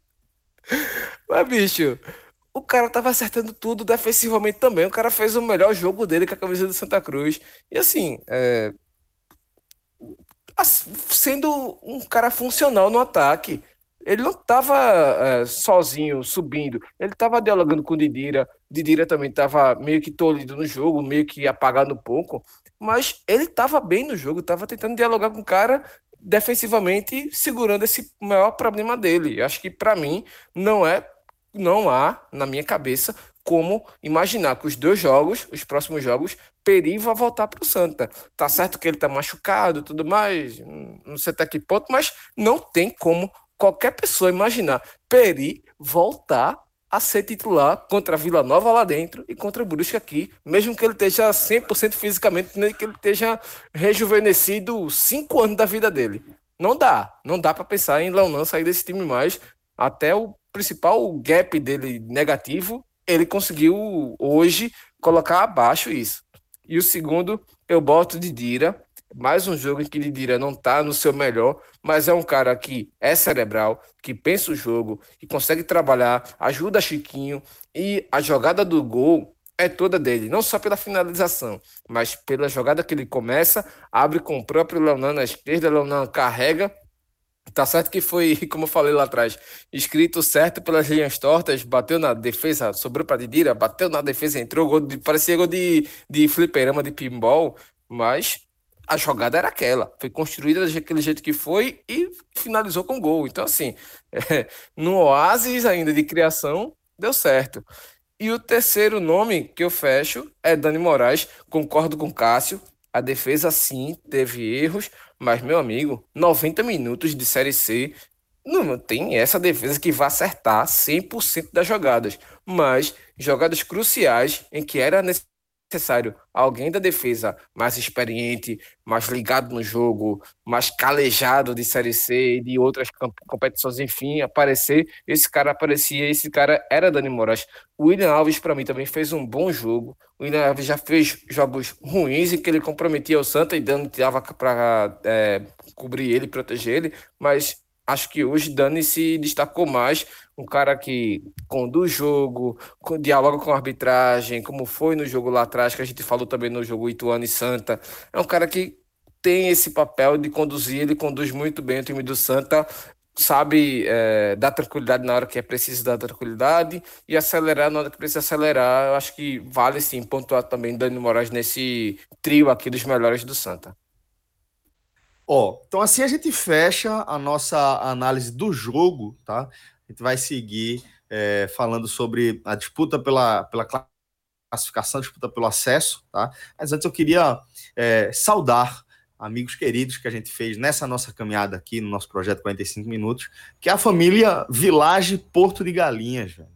Mas, bicho, o cara tava acertando tudo defensivamente também. O cara fez o melhor jogo dele com a camisa do Santa Cruz. E assim, é... sendo um cara funcional no ataque. Ele não estava é, sozinho subindo, ele estava dialogando com o Didira. Didira também estava meio que tolhido no jogo, meio que apagado um pouco, mas ele estava bem no jogo, estava tentando dialogar com o cara defensivamente, segurando esse maior problema dele. Eu acho que para mim não é não há, na minha cabeça, como imaginar que os dois jogos, os próximos jogos, Peri vai voltar para o Santa. Tá certo que ele tá machucado tudo mais, não sei até que ponto, mas não tem como qualquer pessoa imaginar Peri voltar a ser titular contra a Vila Nova lá dentro e contra o Brusque aqui, mesmo que ele esteja 100% fisicamente, nem que ele esteja rejuvenescido cinco anos da vida dele. Não dá, não dá para pensar em Leonan sair desse time mais, até o principal gap dele negativo, ele conseguiu hoje colocar abaixo isso. E o segundo, eu boto de Dira. Mais um jogo em que Didira não está no seu melhor, mas é um cara que é cerebral, que pensa o jogo, que consegue trabalhar, ajuda Chiquinho e a jogada do gol é toda dele, não só pela finalização, mas pela jogada que ele começa, abre com o próprio Leonan na esquerda, Leonan carrega. Tá certo que foi, como eu falei lá atrás, escrito certo pelas linhas tortas, bateu na defesa, sobrou para Didira, bateu na defesa, entrou, gol de, parecia gol de, de fliperama, de pinball, mas a jogada era aquela, foi construída daquele jeito que foi e finalizou com gol. Então, assim, é, no oásis ainda de criação, deu certo. E o terceiro nome que eu fecho é Dani Moraes, concordo com Cássio, a defesa sim teve erros, mas, meu amigo, 90 minutos de Série C não tem essa defesa que vai acertar 100% das jogadas, mas jogadas cruciais em que era necessário alguém da defesa mais experiente, mais ligado no jogo, mais calejado de Série C e de outras competições, enfim, aparecer. Esse cara aparecia, esse cara era Dani Moraes. O William Alves, para mim, também fez um bom jogo. O William Alves já fez jogos ruins em que ele comprometia o Santa e Dani tirava para é, cobrir ele, proteger ele, mas acho que hoje Dani se destacou mais, um cara que conduz jogo, dialoga com a arbitragem, como foi no jogo lá atrás, que a gente falou também no jogo Ituano e Santa. É um cara que tem esse papel de conduzir, ele conduz muito bem o time do Santa, sabe é, dar tranquilidade na hora que é preciso dar tranquilidade e acelerar na hora que precisa acelerar. Eu acho que vale sim pontuar também Dani Moraes nesse trio aqui dos melhores do Santa. Ó, então assim a gente fecha a nossa análise do jogo, tá? A gente vai seguir é, falando sobre a disputa pela, pela classificação, disputa pelo acesso, tá? Mas antes eu queria é, saudar amigos queridos que a gente fez nessa nossa caminhada aqui no nosso projeto 45 minutos, que é a família Village Porto de Galinhas, velho.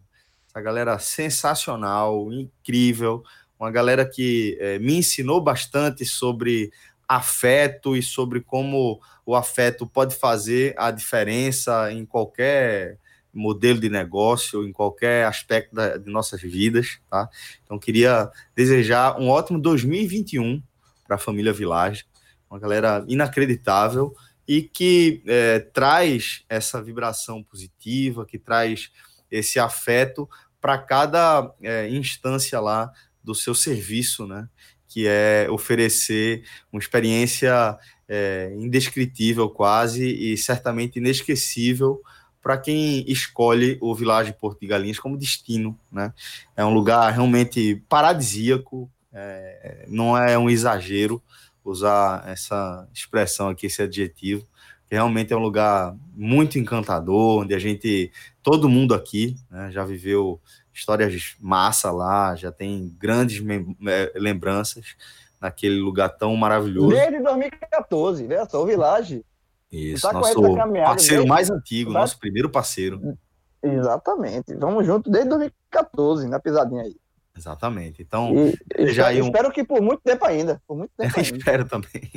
Essa galera sensacional, incrível, uma galera que é, me ensinou bastante sobre afeto e sobre como o afeto pode fazer a diferença em qualquer modelo de negócio, em qualquer aspecto da, de nossas vidas, tá? Então queria desejar um ótimo 2021 para a família Village, uma galera inacreditável e que é, traz essa vibração positiva, que traz esse afeto para cada é, instância lá do seu serviço, né? Que é oferecer uma experiência é, indescritível quase e certamente inesquecível para quem escolhe o Village Porto de Galinhas como destino, né? É um lugar realmente paradisíaco, é, não é um exagero usar essa expressão aqui, esse adjetivo, realmente é um lugar muito encantador, onde a gente, todo mundo aqui, né, já viveu histórias massa lá, já tem grandes é, lembranças naquele lugar tão maravilhoso. Desde 2014, né? Só o Village. Isso, tá nosso parceiro desde... mais antigo, tá? nosso primeiro parceiro. Exatamente. Vamos junto desde 2014, na pisadinha aí. Exatamente. Então, e, já espero, um... espero que por muito tempo ainda. Por muito tempo ainda. espero também.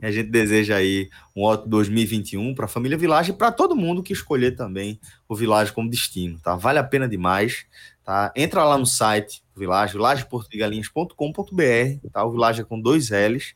E a gente deseja aí um ótimo 2021 para a família Village e para todo mundo que escolher também o Village como destino, tá? Vale a pena demais, tá? Entra lá no site do Village, vilageportugalinhas.com.br, tá? O Village é com dois L's.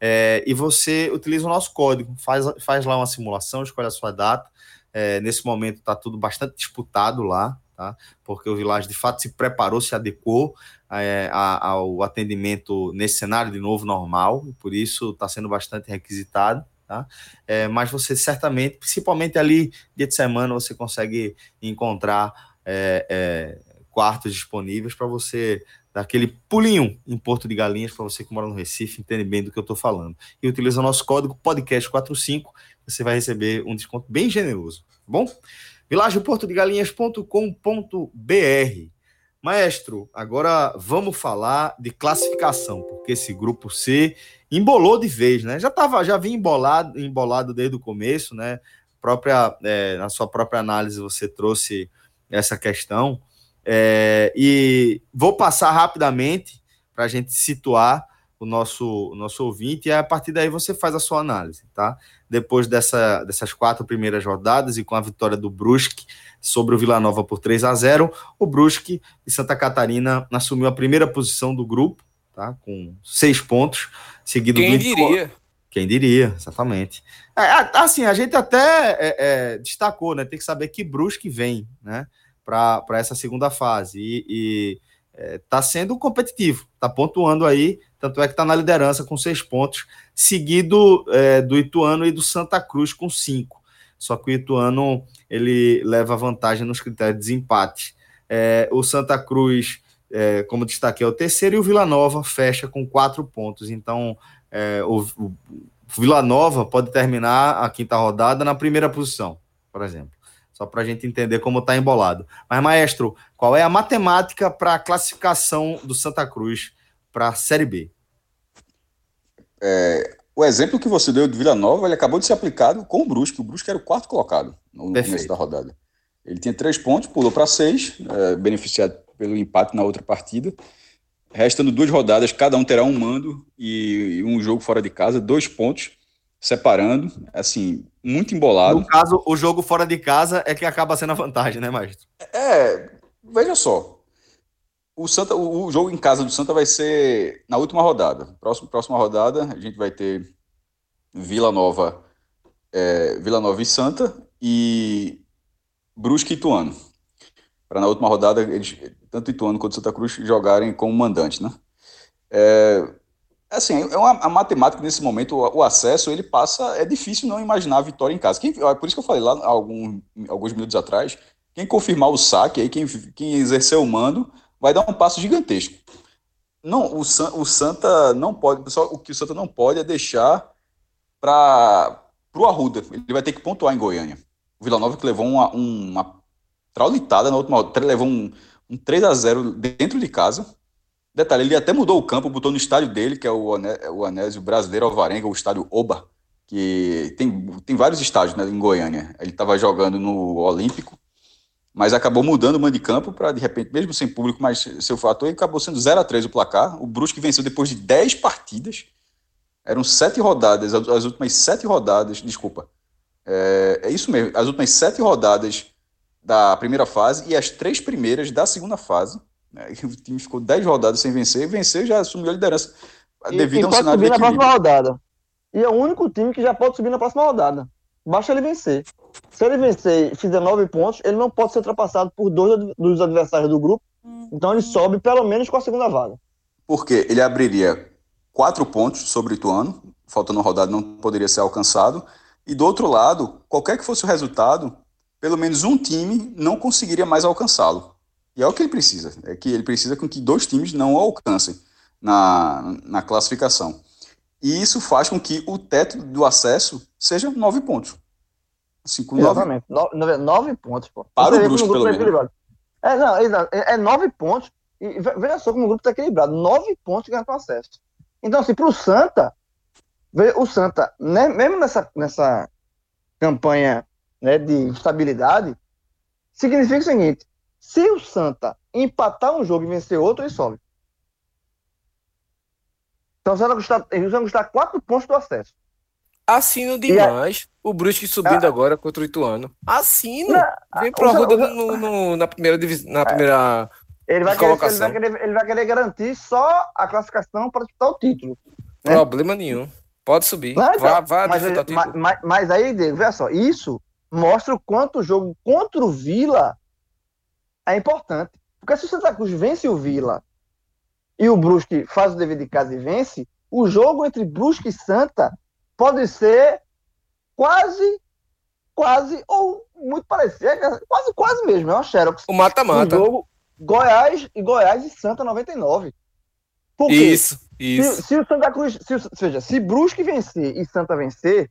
É, e você utiliza o nosso código, faz, faz lá uma simulação, escolhe a sua data. É, nesse momento está tudo bastante disputado lá, tá? Porque o Village de fato se preparou, se adequou é, ao atendimento nesse cenário de novo normal, e por isso está sendo bastante requisitado. Tá? É, mas você certamente, principalmente ali dia de semana, você consegue encontrar é, é, quartos disponíveis para você dar aquele pulinho em Porto de Galinhas, para você que mora no Recife, entende bem do que eu estou falando. E utiliza o nosso código podcast45, você vai receber um desconto bem generoso, tá bom? vilageportodegalinhas.com.br. Maestro, agora vamos falar de classificação, porque esse grupo C embolou de vez, né? Já tava, já vinha embolado, embolado desde o começo, né? Própria, é, na sua própria análise você trouxe essa questão. É, e vou passar rapidamente para a gente situar o nosso, o nosso ouvinte, e a partir daí você faz a sua análise, tá? Depois dessa, dessas quatro primeiras rodadas e com a vitória do Brusque sobre o Vila Nova por 3 a 0 o Brusque de Santa Catarina assumiu a primeira posição do grupo, tá? Com seis pontos, seguido Quem do diria? Quem diria, exatamente. É, assim, a gente até é, é, destacou, né? Tem que saber que Brusque vem, né? Para essa segunda fase. E, está sendo competitivo, está pontuando aí, tanto é que está na liderança com seis pontos, seguido é, do Ituano e do Santa Cruz com cinco. Só que o Ituano ele leva vantagem nos critérios de desempate. É, o Santa Cruz, é, como destaquei, é o terceiro e o Vila Nova fecha com quatro pontos. Então, é, o, o Vila Nova pode terminar a quinta rodada na primeira posição, por exemplo só para a gente entender como está embolado. Mas, maestro, qual é a matemática para a classificação do Santa Cruz para a Série B? É, o exemplo que você deu de Vila Nova, ele acabou de ser aplicado com o Brusque. O Brusque era o quarto colocado no Perfeito. começo da rodada. Ele tinha três pontos, pulou para seis, é, beneficiado pelo empate na outra partida. Restando duas rodadas, cada um terá um mando e, e um jogo fora de casa, dois pontos separando, assim, muito embolado. No caso, o jogo fora de casa é que acaba sendo a vantagem, né, Magistro? É, veja só. O, Santa, o, jogo em casa do Santa vai ser na última rodada. Próxima, próxima rodada, a gente vai ter Vila Nova, é, Vila Nova e Santa e Brusque e Ituano. Para na última rodada, eles, tanto Ituano quanto Santa Cruz jogarem como mandante, né? É, Assim, é uma, a matemática nesse momento, o, o, acesso, ele passa. É difícil não imaginar a vitória em casa. Quem, é por isso que eu falei lá algum, alguns minutos atrás, quem confirmar o saque, aí, quem, quem exercer o mando, vai dar um passo gigantesco. Não, o, o Santa não pode. Só, o que o Santa não pode é deixar para o Arruda. Ele vai ter que pontuar em Goiânia. O Vila Nova que levou uma, uma traulitada na última levou um, um 3 a 0 dentro de casa Detalhe, ele até mudou o campo, botou no estádio dele, que é o, o Anésio Brasileiro Alvarenga, o estádio Oba, que tem, tem vários estádios né, em Goiânia. Ele estava jogando no Olímpico, mas acabou mudando o mando de campo para, de repente, mesmo sem público, mas seu fator, e acabou sendo 0 a 3 o placar. O Brusque venceu depois de 10 partidas. Eram sete rodadas, as últimas sete rodadas, desculpa. É, é isso mesmo, as últimas sete rodadas da primeira fase e as três primeiras da segunda fase. Né? O time ficou 10 rodadas sem vencer, e vencer já assumiu a liderança devido e, a um cenário subir na próxima rodada. E é o único time que já pode subir na próxima rodada. Basta ele vencer. Se ele vencer e fizer nove pontos, ele não pode ser ultrapassado por dois dos adversários do grupo. Então ele sobe pelo menos com a segunda vaga. Porque ele abriria quatro pontos sobre o Ituano, faltando uma rodada não poderia ser alcançado. E do outro lado, qualquer que fosse o resultado, pelo menos um time não conseguiria mais alcançá-lo. E é o que ele precisa, é que ele precisa com que dois times não alcancem na, na classificação. E isso faz com que o teto do acesso seja nove pontos. Assim, com Exatamente. Nove... Nove, nove pontos, pô. Para o Brusque, pelo menos. É, não, é, é, nove pontos. E veja só como o grupo está equilibrado. Nove pontos ganhando acesso. Então, assim, para o Santa, o Santa, né, mesmo nessa, nessa campanha né, de estabilidade, significa o seguinte: se o Santa empatar um jogo e vencer outro, ele sobe. Então você vai custar, vai custar quatro pontos do acesso. Assino demais a... o Brusque subindo ah, agora contra o Ituano. Assino. Vem pro Arruda no, no, na primeira divisão. Na primeira. Ele vai, querer, ele, vai querer, ele vai querer garantir só a classificação para disputar o título. Né? Problema nenhum. Pode subir. Não, então, vá, vá mas, mas, mas, mas, aí, Diego, veja só, isso mostra o quanto o jogo contra o Vila é importante. Porque se o Santa Cruz vence o Vila e o Brusque faz o dever de casa e vence, o jogo entre Brusque e Santa pode ser quase, quase, ou muito parecido, é quase, quase mesmo, é uma xerox. O mata-mata. O jogo Goiás e Goiás e Santa 99. Por quê? Isso, isso. Se, se o Santa Cruz, se, ou seja, se Brusque vencer e Santa vencer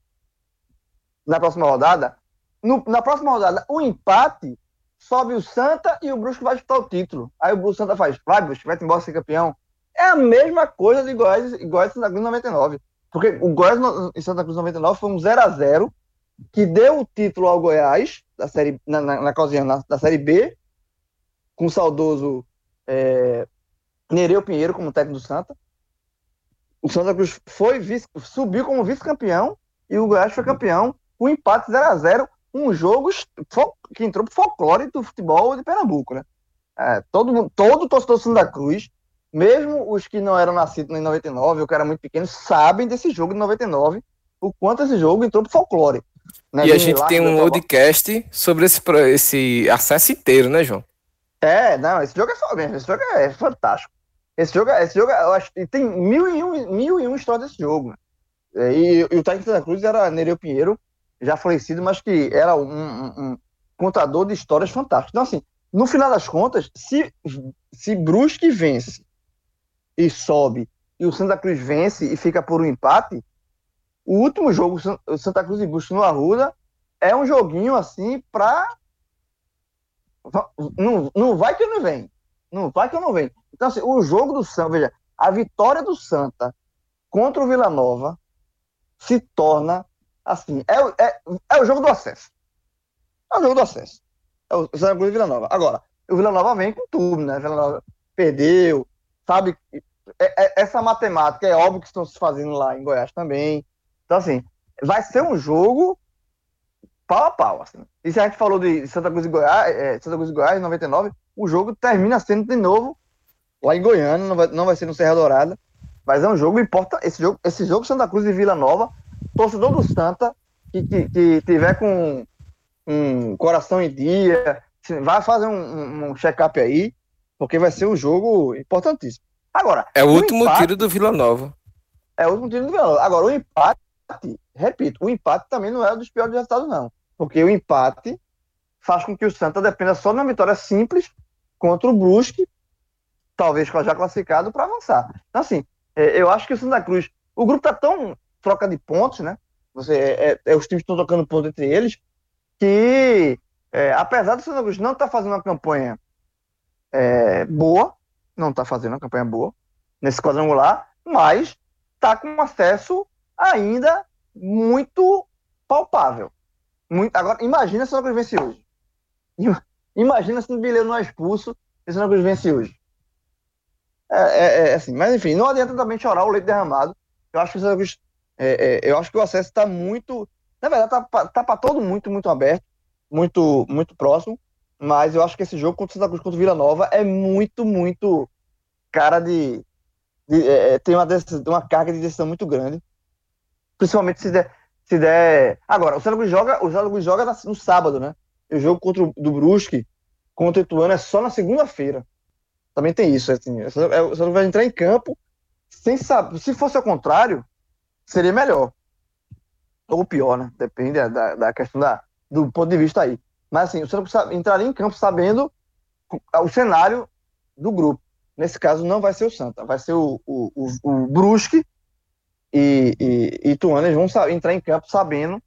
na próxima rodada, no, na próxima rodada, o empate sobe o Santa e o Brusque vai disputar o título. Aí o Santa faz, vai, Brusque, vai embora ser campeão. É a mesma coisa de Goiás, Goiás e Santa Cruz 99. Porque o Goiás e Santa Cruz 99 foi um 0 a 0 que deu o título ao Goiás, da série, na, na, na, na da Série B, com o saudoso é, Nereu Pinheiro como técnico do Santa. O Santa Cruz foi vice, subiu como vice-campeão e o Goiás foi campeão com empate 0 a 0 um jogo que entrou pro folclore do futebol de Pernambuco, né? É, todo, todo torcedor do Santa Cruz, mesmo os que não eram nascidos em 99 ou que eram muito pequenos, sabem desse jogo de 99, o quanto esse jogo entrou pro folclore. Né? E a gente tem um podcast sobre esse, esse acesso inteiro, né, João? É, não, esse jogo é, esse jogo é fantástico. Esse jogo, esse jogo eu acho que tem mil e um, mil e um histórias desse jogo. Né? E, e, o técnico Santa Cruz era Nereu Pinheiro, já falecido, mas que era um, um, um, contador de histórias fantásticas. Então, assim, no final das contas, se, se Brusque vence e sobe, e o Santa Cruz vence e fica por um empate, o último jogo, Santa Cruz e Brusque no Arruda, é um joguinho assim pra. Não, não vai que não vem. Não vai que eu não venho. Então, assim, o jogo do Santa, veja, a vitória do Santa contra o Vila Nova se torna assim, é, é, é o jogo do acesso. É o jogo do acesso. É o Santa Cruz e Vila Nova. Agora, o Vila Nova vem com tudo, né? Vila Nova perdeu, sabe? É, é, essa matemática é óbvio que estão se fazendo lá em Goiás também. Então, assim, vai ser um jogo pau a pau. Assim. E se a gente falou de Santa Cruz e Goiás, é, Santa Cruz e Goiás, 99, o jogo termina sendo de novo lá em Goiânia, não vai, não vai ser no Serra Dourada. Mas é um jogo importante. Esse jogo, esse jogo Santa Cruz e Vila Nova torcedor do Santa que, que, que tiver com um coração em dia, vai fazer um, um check-up aí, porque vai ser um jogo importantíssimo. Agora, é o último empate, tiro do Vila Nova. É o último tiro do Vila Nova. Agora, o empate, repito, o empate também não é dos piores resultados, não. Porque o empate faz com que o Santa dependa só de uma vitória simples contra o Brusque, talvez já classificado, para avançar. Então, assim, é, eu acho que o Santa Cruz, o grupo está tão troca de pontos, né? Você, é, é, os times estão trocando pontos entre eles, que é, apesar do Santa Cruz não estar tá fazendo uma campanha é, boa, não está fazendo uma campanha boa, nesse quadrangular, mas está com acesso ainda muito palpável. Muito, agora, imagina se o Santa Cruz vence hoje. Imagina se o Bileiro não é expulso e o Santa Cruz vence hoje. É, é, é, assim, mas enfim, não adianta também chorar o leite derramado. Eu acho que o Santa Cruz, é, é, eu acho que o acesso está muito, na verdade, tá, tá para todo muito, muito aberto, muito, muito próximo. Mas eu acho que esse jogo contra o Santa Cruz contra o Vila Nova é muito, muito cara de, de é, tem uma, uma carga de decisão muito grande. Principalmente se der, se der. Agora, o Santa Cruz joga, o Santa Cruz joga no sábado, né? o jogo contra o do Brusque contra o Ituano é só na segunda-feira. Também tem isso, assim. Você é, vai entrar em campo sem saber. Se fosse ao contrário, seria melhor. Ou pior, né? Depende da, da questão da, do ponto de vista aí. Mas assim, você entraria em campo sabendo o cenário do grupo. Nesse caso, não vai ser o Santa, vai ser o, o, o, o Brusque e, e, e vão entrar em campo sabendo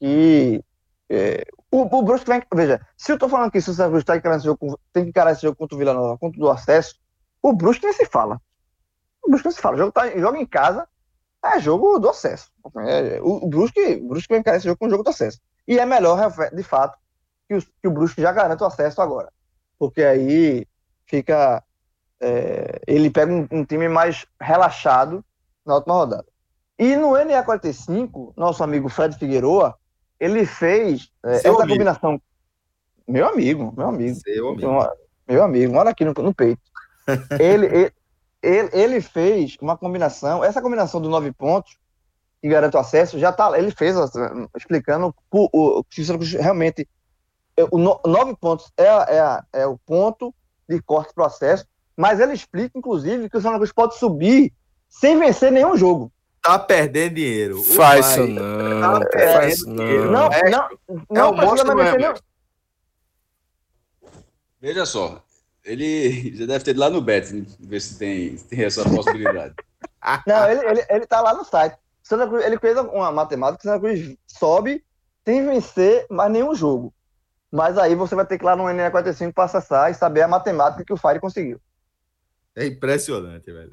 que é, o, o Brusque vai. Veja, se eu tô falando que o Santa Cruz tá jogo, tem que encarar esse jogo contra o Vila Nova, contra o do acesso, o Brusque nem se fala. O Brusque nem se fala. O jogo, tá, joga em casa, é jogo do acesso. É, o, o, Brusque, o Brusque vai encarar esse jogo com o jogo do acesso. E é melhor, de fato, que o, que o Brusque já garanta o acesso agora. Porque aí fica. É, ele pega um, um, time mais relaxado na última rodada. E no NE45, nosso amigo Fred Figueroa ele fez é, essa amigo. combinação. Meu amigo, meu amigo. Seu amigo. Meu amigo, olha aqui no, no peito. ele, ele, ele, ele, fez uma combinação, essa combinação dos nove pontos, que garante o acesso, já tá. Ele fez explicando o, que realmente. É, o no, nove pontos é, é, é o ponto de corte para o acesso, mas ele explica, inclusive, que o Santa Cruz pode subir sem vencer nenhum jogo tá perdendo dinheiro. Faz isso não. Tá faz não. Não, não, não, é não, não, não, Veja só, ele já deve ter ido lá no Bet, ver se tem, tem essa possibilidade. não, ele, ele, ele tá lá no site. Santa Cruz, ele fez uma matemática que Santa Cruz sobe sem vencer mais nenhum jogo. Mas aí você vai ter que ir lá no NE45 para acessar e saber a matemática que o Fire conseguiu. É impressionante, velho.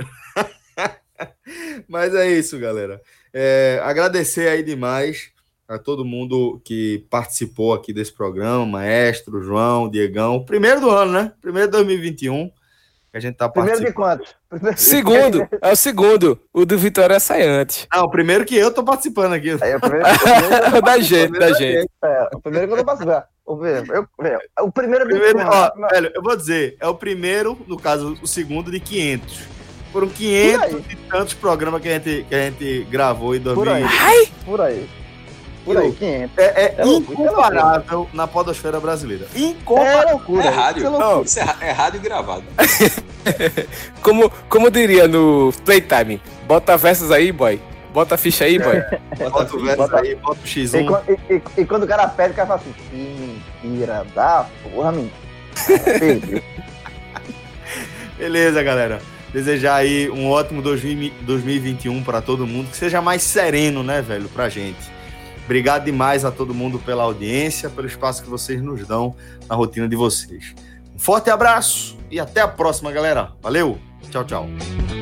Mas é isso, galera. É, agradecer aí demais a todo mundo que participou aqui desse programa, Maestro, João, Diegão. Primeiro do ano, né? Primeiro de 2021. Que a gente tá Primeiro de quantos? Segundo, é o segundo. O do Vitória sai antes. Ah, o primeiro que eu tô participando aqui. É, o primeiro, o da gente, da gente. É, o primeiro que eu tô participando. O, eu, o primeiro, primeiro ó, velho, eu vou dizer, é o primeiro, no caso, o segundo de 500. Foram 500 e tantos programas que a gente, que a gente gravou em 2000. Por aí. Ai! Por aí. Por aí, 500. É, é, é incomparável é na podosfera brasileira. Incomparável. É loucura. É rádio. É, Não, isso é, é rádio gravado. como, como diria no Playtime, bota versos aí, boy. Bota a ficha aí, boy. É, bota o verso aí, bota o X1. E, e, e, e, quando o cara pede, o cara fala assim, que mentira da porra, mentira. Beleza, galera desejar aí um ótimo 2021 para todo mundo, que seja mais sereno, né, velho, pra gente. Obrigado demais a todo mundo pela audiência, pelo espaço que vocês nos dão na rotina de vocês. Um forte abraço e até a próxima, galera. Valeu. Tchau, tchau.